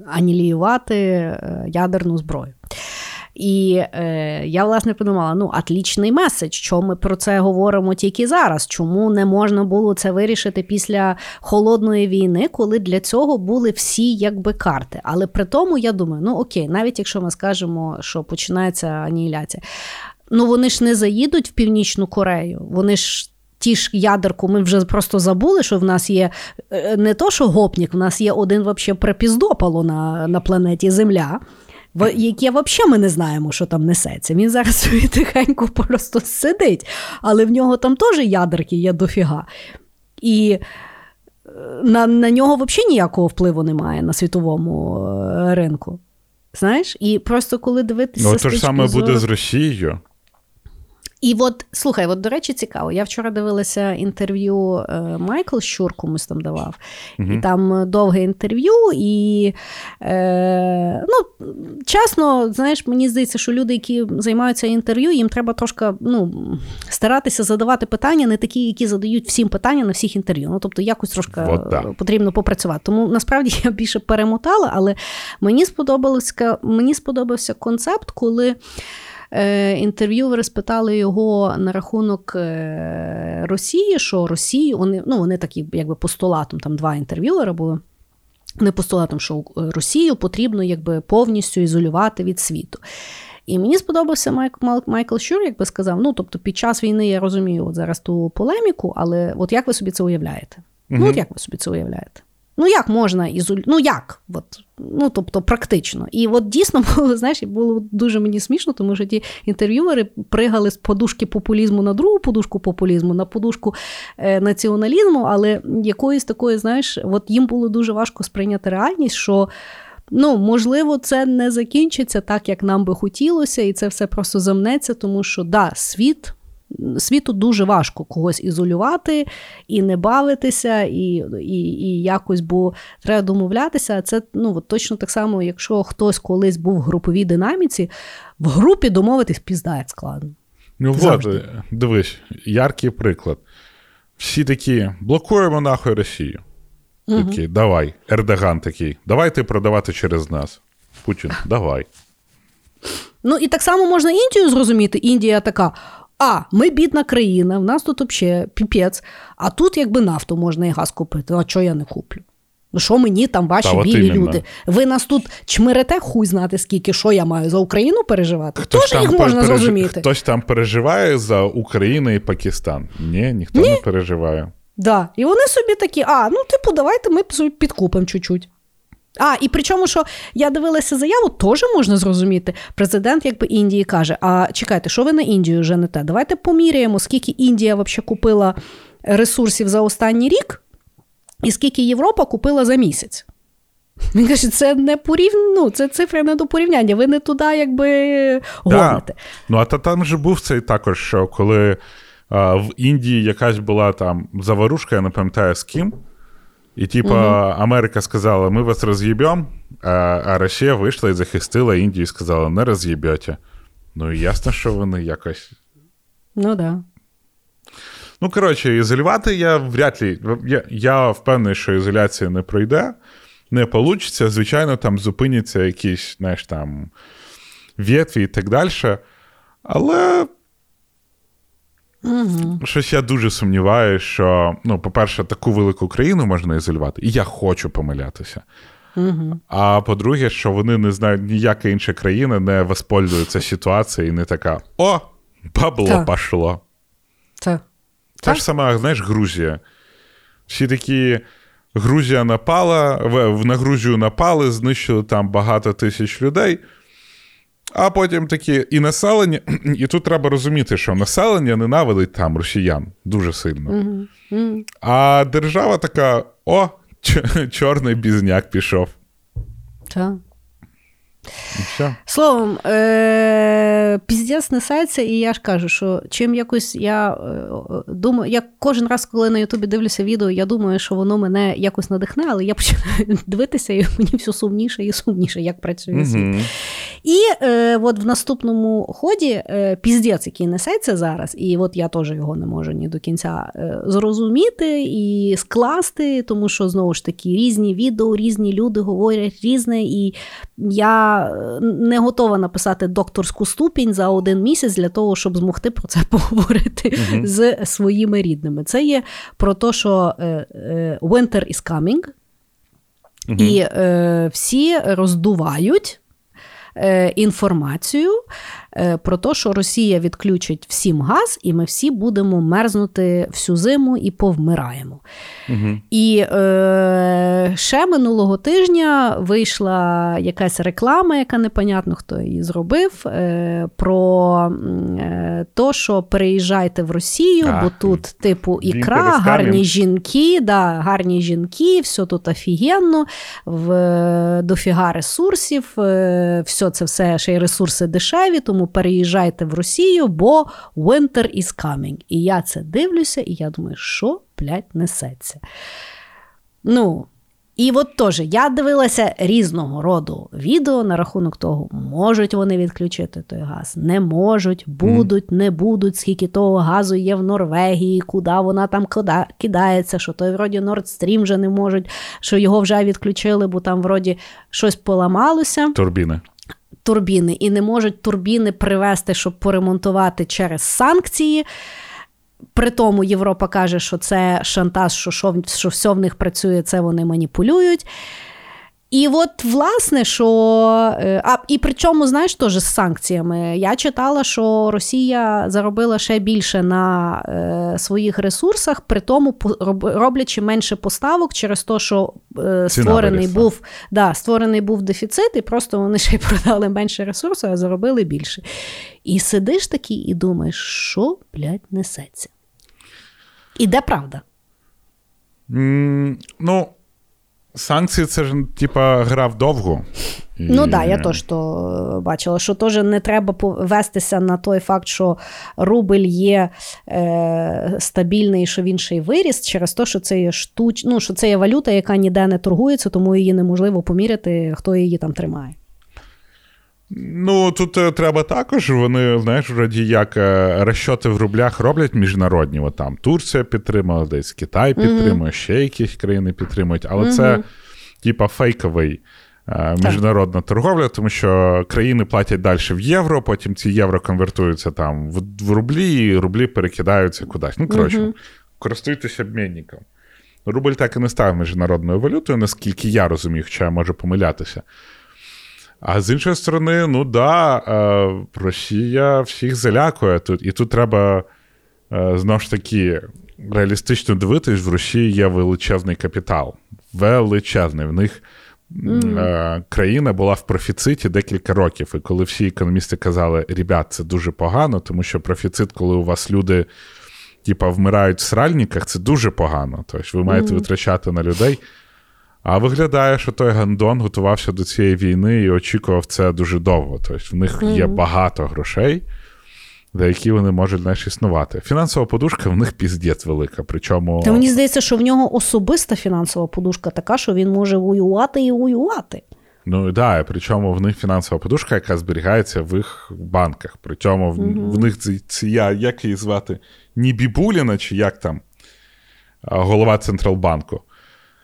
аніліювати ядерну зброю. І е, я, власне, подумала: ну, атлічний меседж, що ми про це говоримо тільки зараз. Чому не можна було це вирішити після холодної війни, коли для цього були всі якби карти. Але при тому я думаю, ну окей, навіть якщо ми скажемо, що починається анігіляція, ну вони ж не заїдуть в Північну Корею, вони ж. Ті ж ядерку, ми вже просто забули, що в нас є е, не то, що гопнік, в нас є один вообще припіздопало на на планеті Земля, яке взагалі ми не знаємо, що там несеться. Він зараз собі тихенько просто сидить, але в нього там теж ядерки є дофіга. І е, на на нього взагалі ніякого впливу немає на світовому е, ринку. Знаєш? І просто коли дивитися. Ну, то ж саме зору... буде з Росією. І от слухай, от до речі, цікаво. Я вчора дивилася інтерв'ю е, Майкл Щур комусь там давав, угу. і там довге інтерв'ю, і е, ну, чесно, знаєш, мені здається, що люди, які займаються інтерв'ю, їм треба трошки ну, старатися задавати питання, не такі, які задають всім питання на всіх інтерв'ю. Ну, тобто, якось трошки вот, потрібно попрацювати. Тому насправді я більше перемотала, але мені сподобався, мені сподобався концепт, коли. Е, інтерв'ювери спитали його на рахунок е, Росії, що Росії, вони ну, вони такі, якби постулатом, там два інтерв'юери були. Не постулатом, що Росію потрібно якби повністю ізолювати від світу. І мені сподобався Майк, Майкл Щур, якби сказав: ну, тобто, під час війни я розумію от зараз ту полеміку, але от як ви собі це уявляєте? Угу. Ну, от як ви собі це уявляєте? Ну, як можна ізолю... Ну, як? От, ну, тобто, практично. І от дійсно було, знаєш, було дуже мені смішно, тому що ті інтерв'юери пригали з подушки популізму на другу подушку популізму, на подушку е, націоналізму, але якоїсь такої, знаєш, от їм було дуже важко сприйняти реальність, що. Ну, можливо, це не закінчиться так, як нам би хотілося, і це все просто замнеться, тому що да, світ світу дуже важко когось ізолювати і не бавитися, і і, і якось, бо треба домовлятися. Це ну, от точно так само, якщо хтось колись був в груповій динаміці, в групі домовитись пізда як складно. Ну, от, дивись, яркий приклад. Всі такі блокуємо нахуй Росію. Такі, угу. давай, Ердоган такий, давайте продавати через нас. Путін, давай. Ну і так само можна Індію зрозуміти. Індія така: а, ми бідна країна, в нас тут взагалі піпець, а тут якби нафту можна і газ купити. А що я не куплю? Ну, що мені там ваші Та, білі люди? Ви нас тут чмирете, хуй знати, скільки що я маю за Україну переживати? Хтось Тож їх можна переж... зрозуміти. Хтось там переживає за Україну і Пакистан. Ні, ніхто Ні. не переживає. Да. І вони собі такі, а, ну, типу, давайте ми підкупимо чуть-чуть. А, і причому, що я дивилася заяву, теж можна зрозуміти. Президент якби Індії каже: А чекайте, що ви на Індію женете? Давайте поміряємо, скільки Індія взагалі купила ресурсів за останній рік, і скільки Європа купила за місяць. Він каже, це не порівняно, ну, це цифри не до порівняння. Ви не туди, якби гоните. Да. Ну, а та там же був цей також, що коли а, в Індії якась була там заварушка, я не пам'ятаю з ким. І, типа, угу. Америка сказала, ми вас роз'їбемо, а, а Росія вийшла і захистила Індію і сказала, не роз'їбете. Ну, ясно, що вони якось. Ну, да. Ну, коротше, ізолювати я вряд ли. Я я впевнений, що ізоляція не пройде, не вийде. Звичайно, там зупиняться якісь, знаєш, там ветві і так далі. Але Угу. Щось я дуже сумніваюся, що, ну, по-перше, таку велику країну можна ізолювати, і я хочу помилятися. Угу. А по-друге, що вони не знають, ніяка інша країна не воспользується ситуацією і не така: о, бабло Та. пошло. Та. Це ж сама, знаєш, Грузія. Всі такі. Грузія напала, на Грузію напали, знищили там багато тисяч людей. А потім такі і населення, і тут треба розуміти, що населення ненавидить там росіян дуже сильно. Mm-hmm. Mm-hmm. А держава така: о, чорний бізняк пішов. Так. Словом, е- піздець несеться, і я ж кажу, що чим якось я е- думаю, я кожен раз, коли на Ютубі дивлюся відео, я думаю, що воно мене якось надихне, але я починаю дивитися, і мені все сумніше і сумніше, як працює світ. І е, от в наступному ході е, піздець, який несеться зараз, і от я теж його не можу ні до кінця е, зрозуміти і скласти, тому що знову ж таки різні відео, різні люди говорять різне, і я не готова написати докторську ступінь за один місяць для того, щоб змогти про це поговорити uh з своїми рідними. Це є про те, що е, е, winter is coming, uh і е, всі роздувають е, інформацію про те, що Росія відключить всім газ, і ми всі будемо мерзнути всю зиму і повмираємо. Угу. І е, ще минулого тижня вийшла якась реклама, яка непонятно хто її зробив, е, про е, то, що переїжджайте в Росію, А, бо тут, типу, ікра, гарні жінки, да, гарні жінки, все тут офігенно, в, дофіга ресурсів, е, все це все ще й ресурси дешеві, тому переїжджайте в Росію, бо winter is coming. І я це дивлюся, і я думаю, що, блядь, несеться. Ну, і от теж я дивилася різного роду відео на рахунок того, можуть вони відключити той газ, не можуть, будуть, не будуть, скільки того газу є в Норвегії, куди вона там кидається, що той вроді Nord Stream вже не можуть, що його вже відключили, бо там вроді щось поламалося Турбіни. Турбіни і не можуть турбіни привезти, щоб поремонтувати через санкції. При тому Європа каже, що це шантаж, що, що, що все в них працює, це вони маніпулюють. І от, власне, що. е, А, і причому, знаєш, теж з санкціями. Я читала, що Росія заробила ще більше на е, своїх ресурсах, при тому роблячи менше поставок через те, що е, створений був, да, створений був дефіцит, і просто вони ще й продали менше ресурсу, а заробили більше. І сидиш такий і думаєш, що, блядь, несеться. І де правда? М, ну, санкції це ж, типа, гра вдовго. Ну так, да, я теж то бачила, що теж не треба повестися на той факт, що рубль є е, стабільний, що він ще й виріс, через те, що це є штуч... ну, що це є валюта, яка ніде не торгується, тому її неможливо поміряти, хто її там тримає. Ну, тут е, треба також, вони, знаєш, вроді як е, розчоти в рублях роблять міжнародні. От там Турція підтримала, десь Китай підтримує, ще якісь країни підтримують, але це, типа, фейковий. е, Міжнародна торговля, тому що країни платять далі в євро, потім ці євро конвертуються там в, в рублі, і рублі перекидаються кудись. Ну, коротше, користуйтесь обмінником. Рубль так і не став міжнародною валютою, наскільки я розумію, хоча я можу помилятися. А з іншої сторони, ну да, е, Росія всіх залякує тут. І тут треба е, знову ж таки реалістично дивитись, в Росії є величезний капітал. Величезний. В них е, країна була в профіциті декілька років. І коли всі економісти казали, ребят, це дуже погано, тому що профіцит, коли у вас люди. Типа вмирають в сральниках, це дуже погано. Тобто ви маєте витрачати на людей. А виглядає, що той Гандон готувався до цієї війни і очікував це дуже довго. Тобто в них є багато грошей, за які вони можуть знаєш, існувати. Фінансова подушка в них піздець велика. Причому Та мені здається, що в нього особиста фінансова подушка така, що він може воювати і воювати. ну да, причому в них фінансова подушка, яка зберігається в їх банках. Причому в, в них ці, ці я, як її звати? Нібібуліна, чи як там голова Централбанку.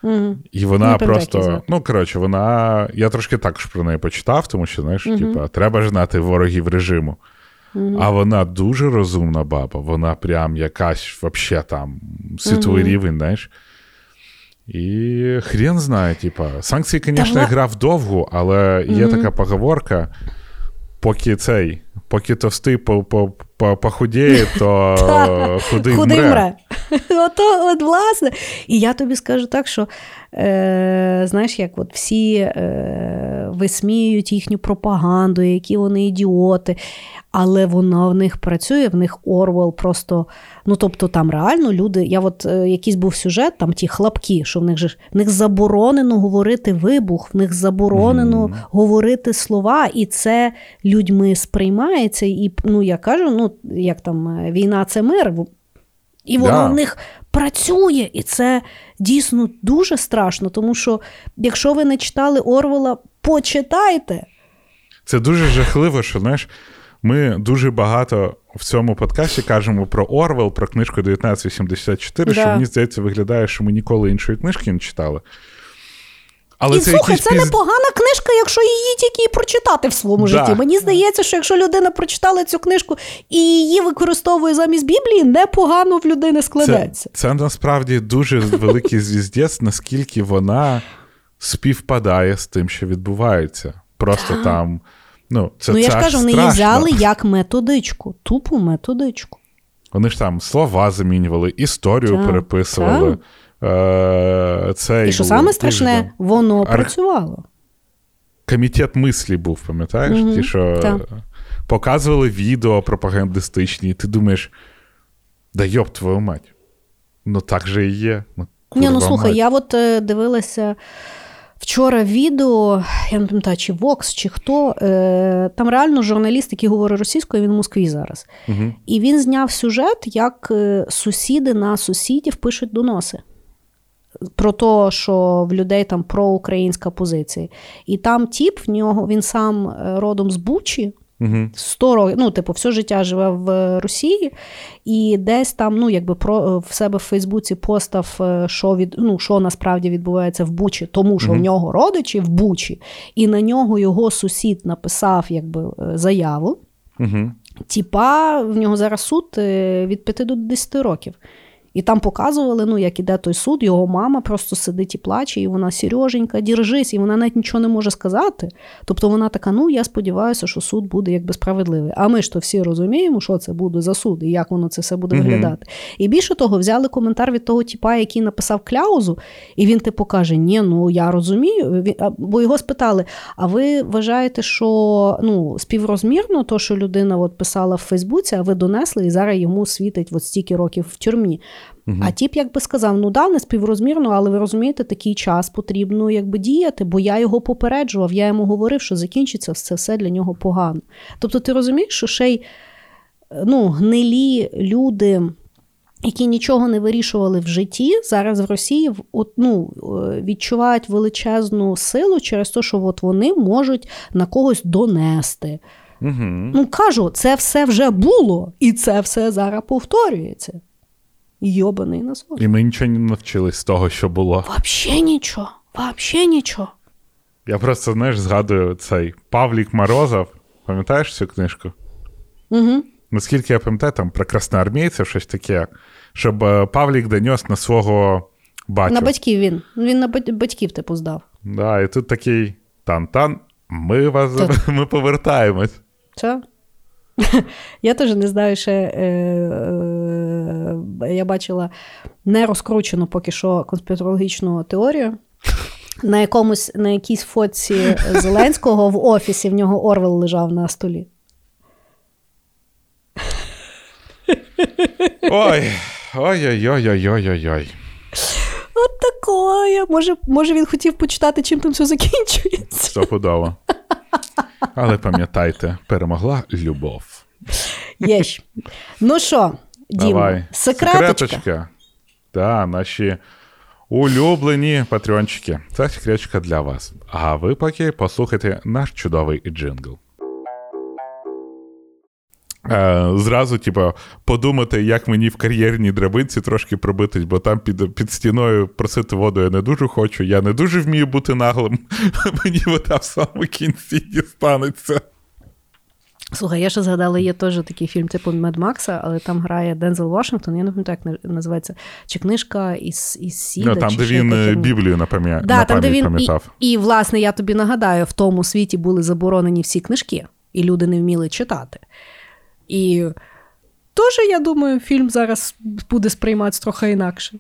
Угу. І вона Не просто. Ну, коротше, вона. Я трошки також про неї почитав, тому що, знаєш, типа, треба знати ворогів режиму. А вона дуже розумна баба, вона прям якась вообще там світовий рівень, знаєш. І хрен знає, типа, санкції, звісно, вона- гра вдовгу, але є така поговорка: поки цей, поки товстий по, похудіє, то худий мре. Ото, от, власне. І я тобі скажу так, що е, знаєш, як от всі е, висміюють їхню пропаганду, які вони ідіоти, але вона в них працює, в них Орвел просто. Ну, тобто, там реально люди. Я от е, якийсь був сюжет, там ті хлопки, що в них же в них заборонено говорити вибух, в них заборонено говорити слова, і це людьми сприймається. І ну я кажу, ну як там е, війна це мир. І воно Да. в них працює, і це дійсно дуже страшно. Тому що, якщо ви не читали Орвела, почитайте. Це дуже жахливо, що знаєш, ми дуже багато в цьому подкасті кажемо про Орвел, про книжку 1984, Да. що мені здається, виглядає, що ми ніколи іншої книжки не читали. Але і це слухай, якийсь це непогана книжка, якщо її тільки і прочитати в своєму Да. житті. Мені здається, що якщо людина прочитала цю книжку і її використовує замість Біблії, непогано в людини складеться. Це, це насправді дуже великий звіздець, наскільки вона співпадає з тим, що відбувається. Просто там. Ну, це, ну я ж кажу, вони її взяли як методичку, тупу методичку. Вони ж там слова замінювали, історію Так, переписували. Е, це І що саме страшне, добре. воно Арх- працювало. Комітет мислі був, пам'ятаєш? Мгм, Ті, що так. показували відео пропагандистичні, і ти думаєш, да йоб твою мать. Ну так же і є. Ну, Ні, ну слухай, мать. я от е, дивилася вчора відео, я не пам'ятаю, чи Vox, чи хто. Е, там реально журналіст, який говорить російською, він в Москві зараз. Мгм. І він зняв сюжет, як сусіди на сусідів пишуть доноси. Про те, що в людей там проукраїнська позиція. І там тіп в нього, він сам е, родом з Бучі. 100 років, ну, типу, все життя живе в Росії, і десь там, ну, якби про в себе в Фейсбуці постав, е, що від ну, що насправді відбувається в Бучі, тому що в нього родичі в Бучі, і на нього його сусід написав якби е, заяву. Мгм. Тіпа в нього зараз суд е, від 5 до 10 років. І там показували, ну, як іде той суд, його мама просто сидить і плаче, і вона Сереженька, діржись, і вона навіть нічого не може сказати. Тобто вона така: ну я сподіваюся, що суд буде якби справедливий. А ми ж то всі розуміємо, що це буде за суд і як воно це все буде виглядати. І більше того, взяли коментар від того тіпа, який написав кляузу, і він типу каже: Ні, ну я розумію. Бо його спитали: а ви вважаєте, що ну, співрозмірно то, що людина от писала в Фейсбуці, а ви донесли, і зараз йому світить от стільки років в тюрмі. Мгм. А тіп якби сказав: ну да, не співрозмірно, але ви розумієте, такий час потрібно якби діяти, бо я його попереджував, я йому говорив, що закінчиться це все для нього погано. Тобто, ти розумієш, що ще й ну, гнилі люди. Які нічого не вирішували в житті, зараз в Росії от, ну, е, відчувають величезну силу через те, що от вони можуть на когось донести. Мгм. Ну кажу, це все вже було, і це все зараз повторюється. Йобаний на сон. І ми нічого не навчились з того, що було. Вообще нічого, вообще нічого. Я просто, знаєш, згадую цей Павлік Морозов. Пам'ятаєш цю книжку? Угу. Наскільки я пам'ятаю, там про красноармійців щось таке, щоб е, Павлік донес на свого батю. На батьків він. Він на батьків типу здав. Да, і тут такий тан-тан, ми вас Та- ми повертаємось. Це? Я теж не знаю, ще е, е, я бачила не розкручену поки що конспірологічну теорію. На, якомусь, на якійсь фотці Зеленського в офісі в нього Орвел лежав на столі. Ой, ой-ой-ой-ой-ой-ой. От такое. Може, може він хотів почитати, чим там все закінчується. Стопудово. Але пам'ятайте, перемогла любов. Єш. Ну що, Діма, Давай. секреточка. Секреточка. Да, наші улюблені патреончики. Це секреточка для вас. А ви поки послухайте наш чудовий джингл. Е, зразу, типу, подумати, як мені в кар'єрній драбинці трошки пробитись, бо там під, під стіною просити воду я не дуже хочу. Я не дуже вмію бути наглим. Мені вода в самому кінці дістанеться. Слухай, я ще згадала, є теж такий фільм типу Мед Макса, але там грає Дензел Вашингтон, я не пам'ятаю, як називається, чи книжка із, із Сіда. Ну, там, чи де він е. Біблію на пам'ять Да, на там, де він, і, пам'ятав. і, власне, я тобі нагадаю, в тому світі були заборонені всі книжки, і люди не вміли читати. І теж, я думаю, фільм зараз буде сприйматися трохи інакше.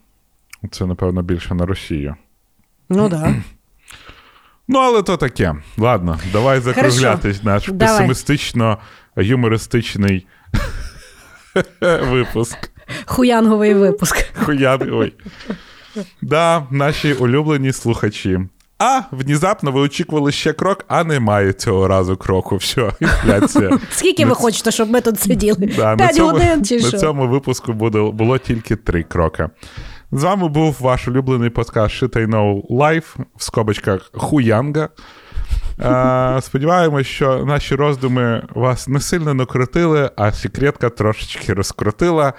Це, напевно, більше на Росію. Ну так. Да. Ну, але то таке. Ладно, давай закруглятись наш Давай. песимістично-юмористичний випуск. Хуянговий випуск. Хуяний. Да, наші улюблені слухачі. А, внезапно ви очікували ще крок, а немає цього разу кроку. Все, інфляція. Скільки ви хочете, щоб ми тут сиділи? На, П'ять цьому, годин чи на що? цьому випуску було тільки три кроки. З вами був ваш улюблений подкаст Shit I Know Live в скобочках Хуянга. А, Сподіваємось, що наші роздуми вас не сильно накрутили, а секретка трошечки розкрутила.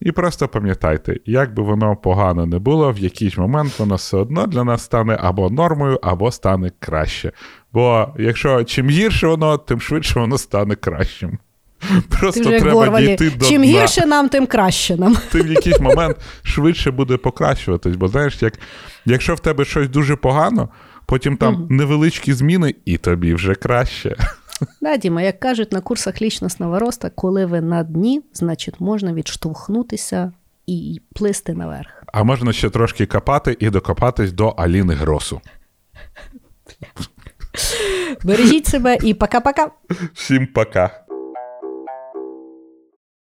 І просто пам'ятайте, як би воно погано не було, в якийсь момент воно все одно для нас стане або нормою, або стане краще. Бо якщо чим гірше воно, тим швидше воно стане кращим. Просто Ти треба Горвалі, дійти до Чим дна. гірше нам, тим краще нам. Ти в якийсь момент швидше буде покращуватись. Бо знаєш, як, якщо в тебе щось дуже погано, потім там невеличкі зміни, і тобі вже краще. Да, Діма, як кажуть на курсах лічностного росту, коли ви на дні, значить можна відштовхнутися і плисти наверх. А можна ще трошки копати і докопатись до Аліни Гросу. Бережіть себе і пока-пока. Всім пока.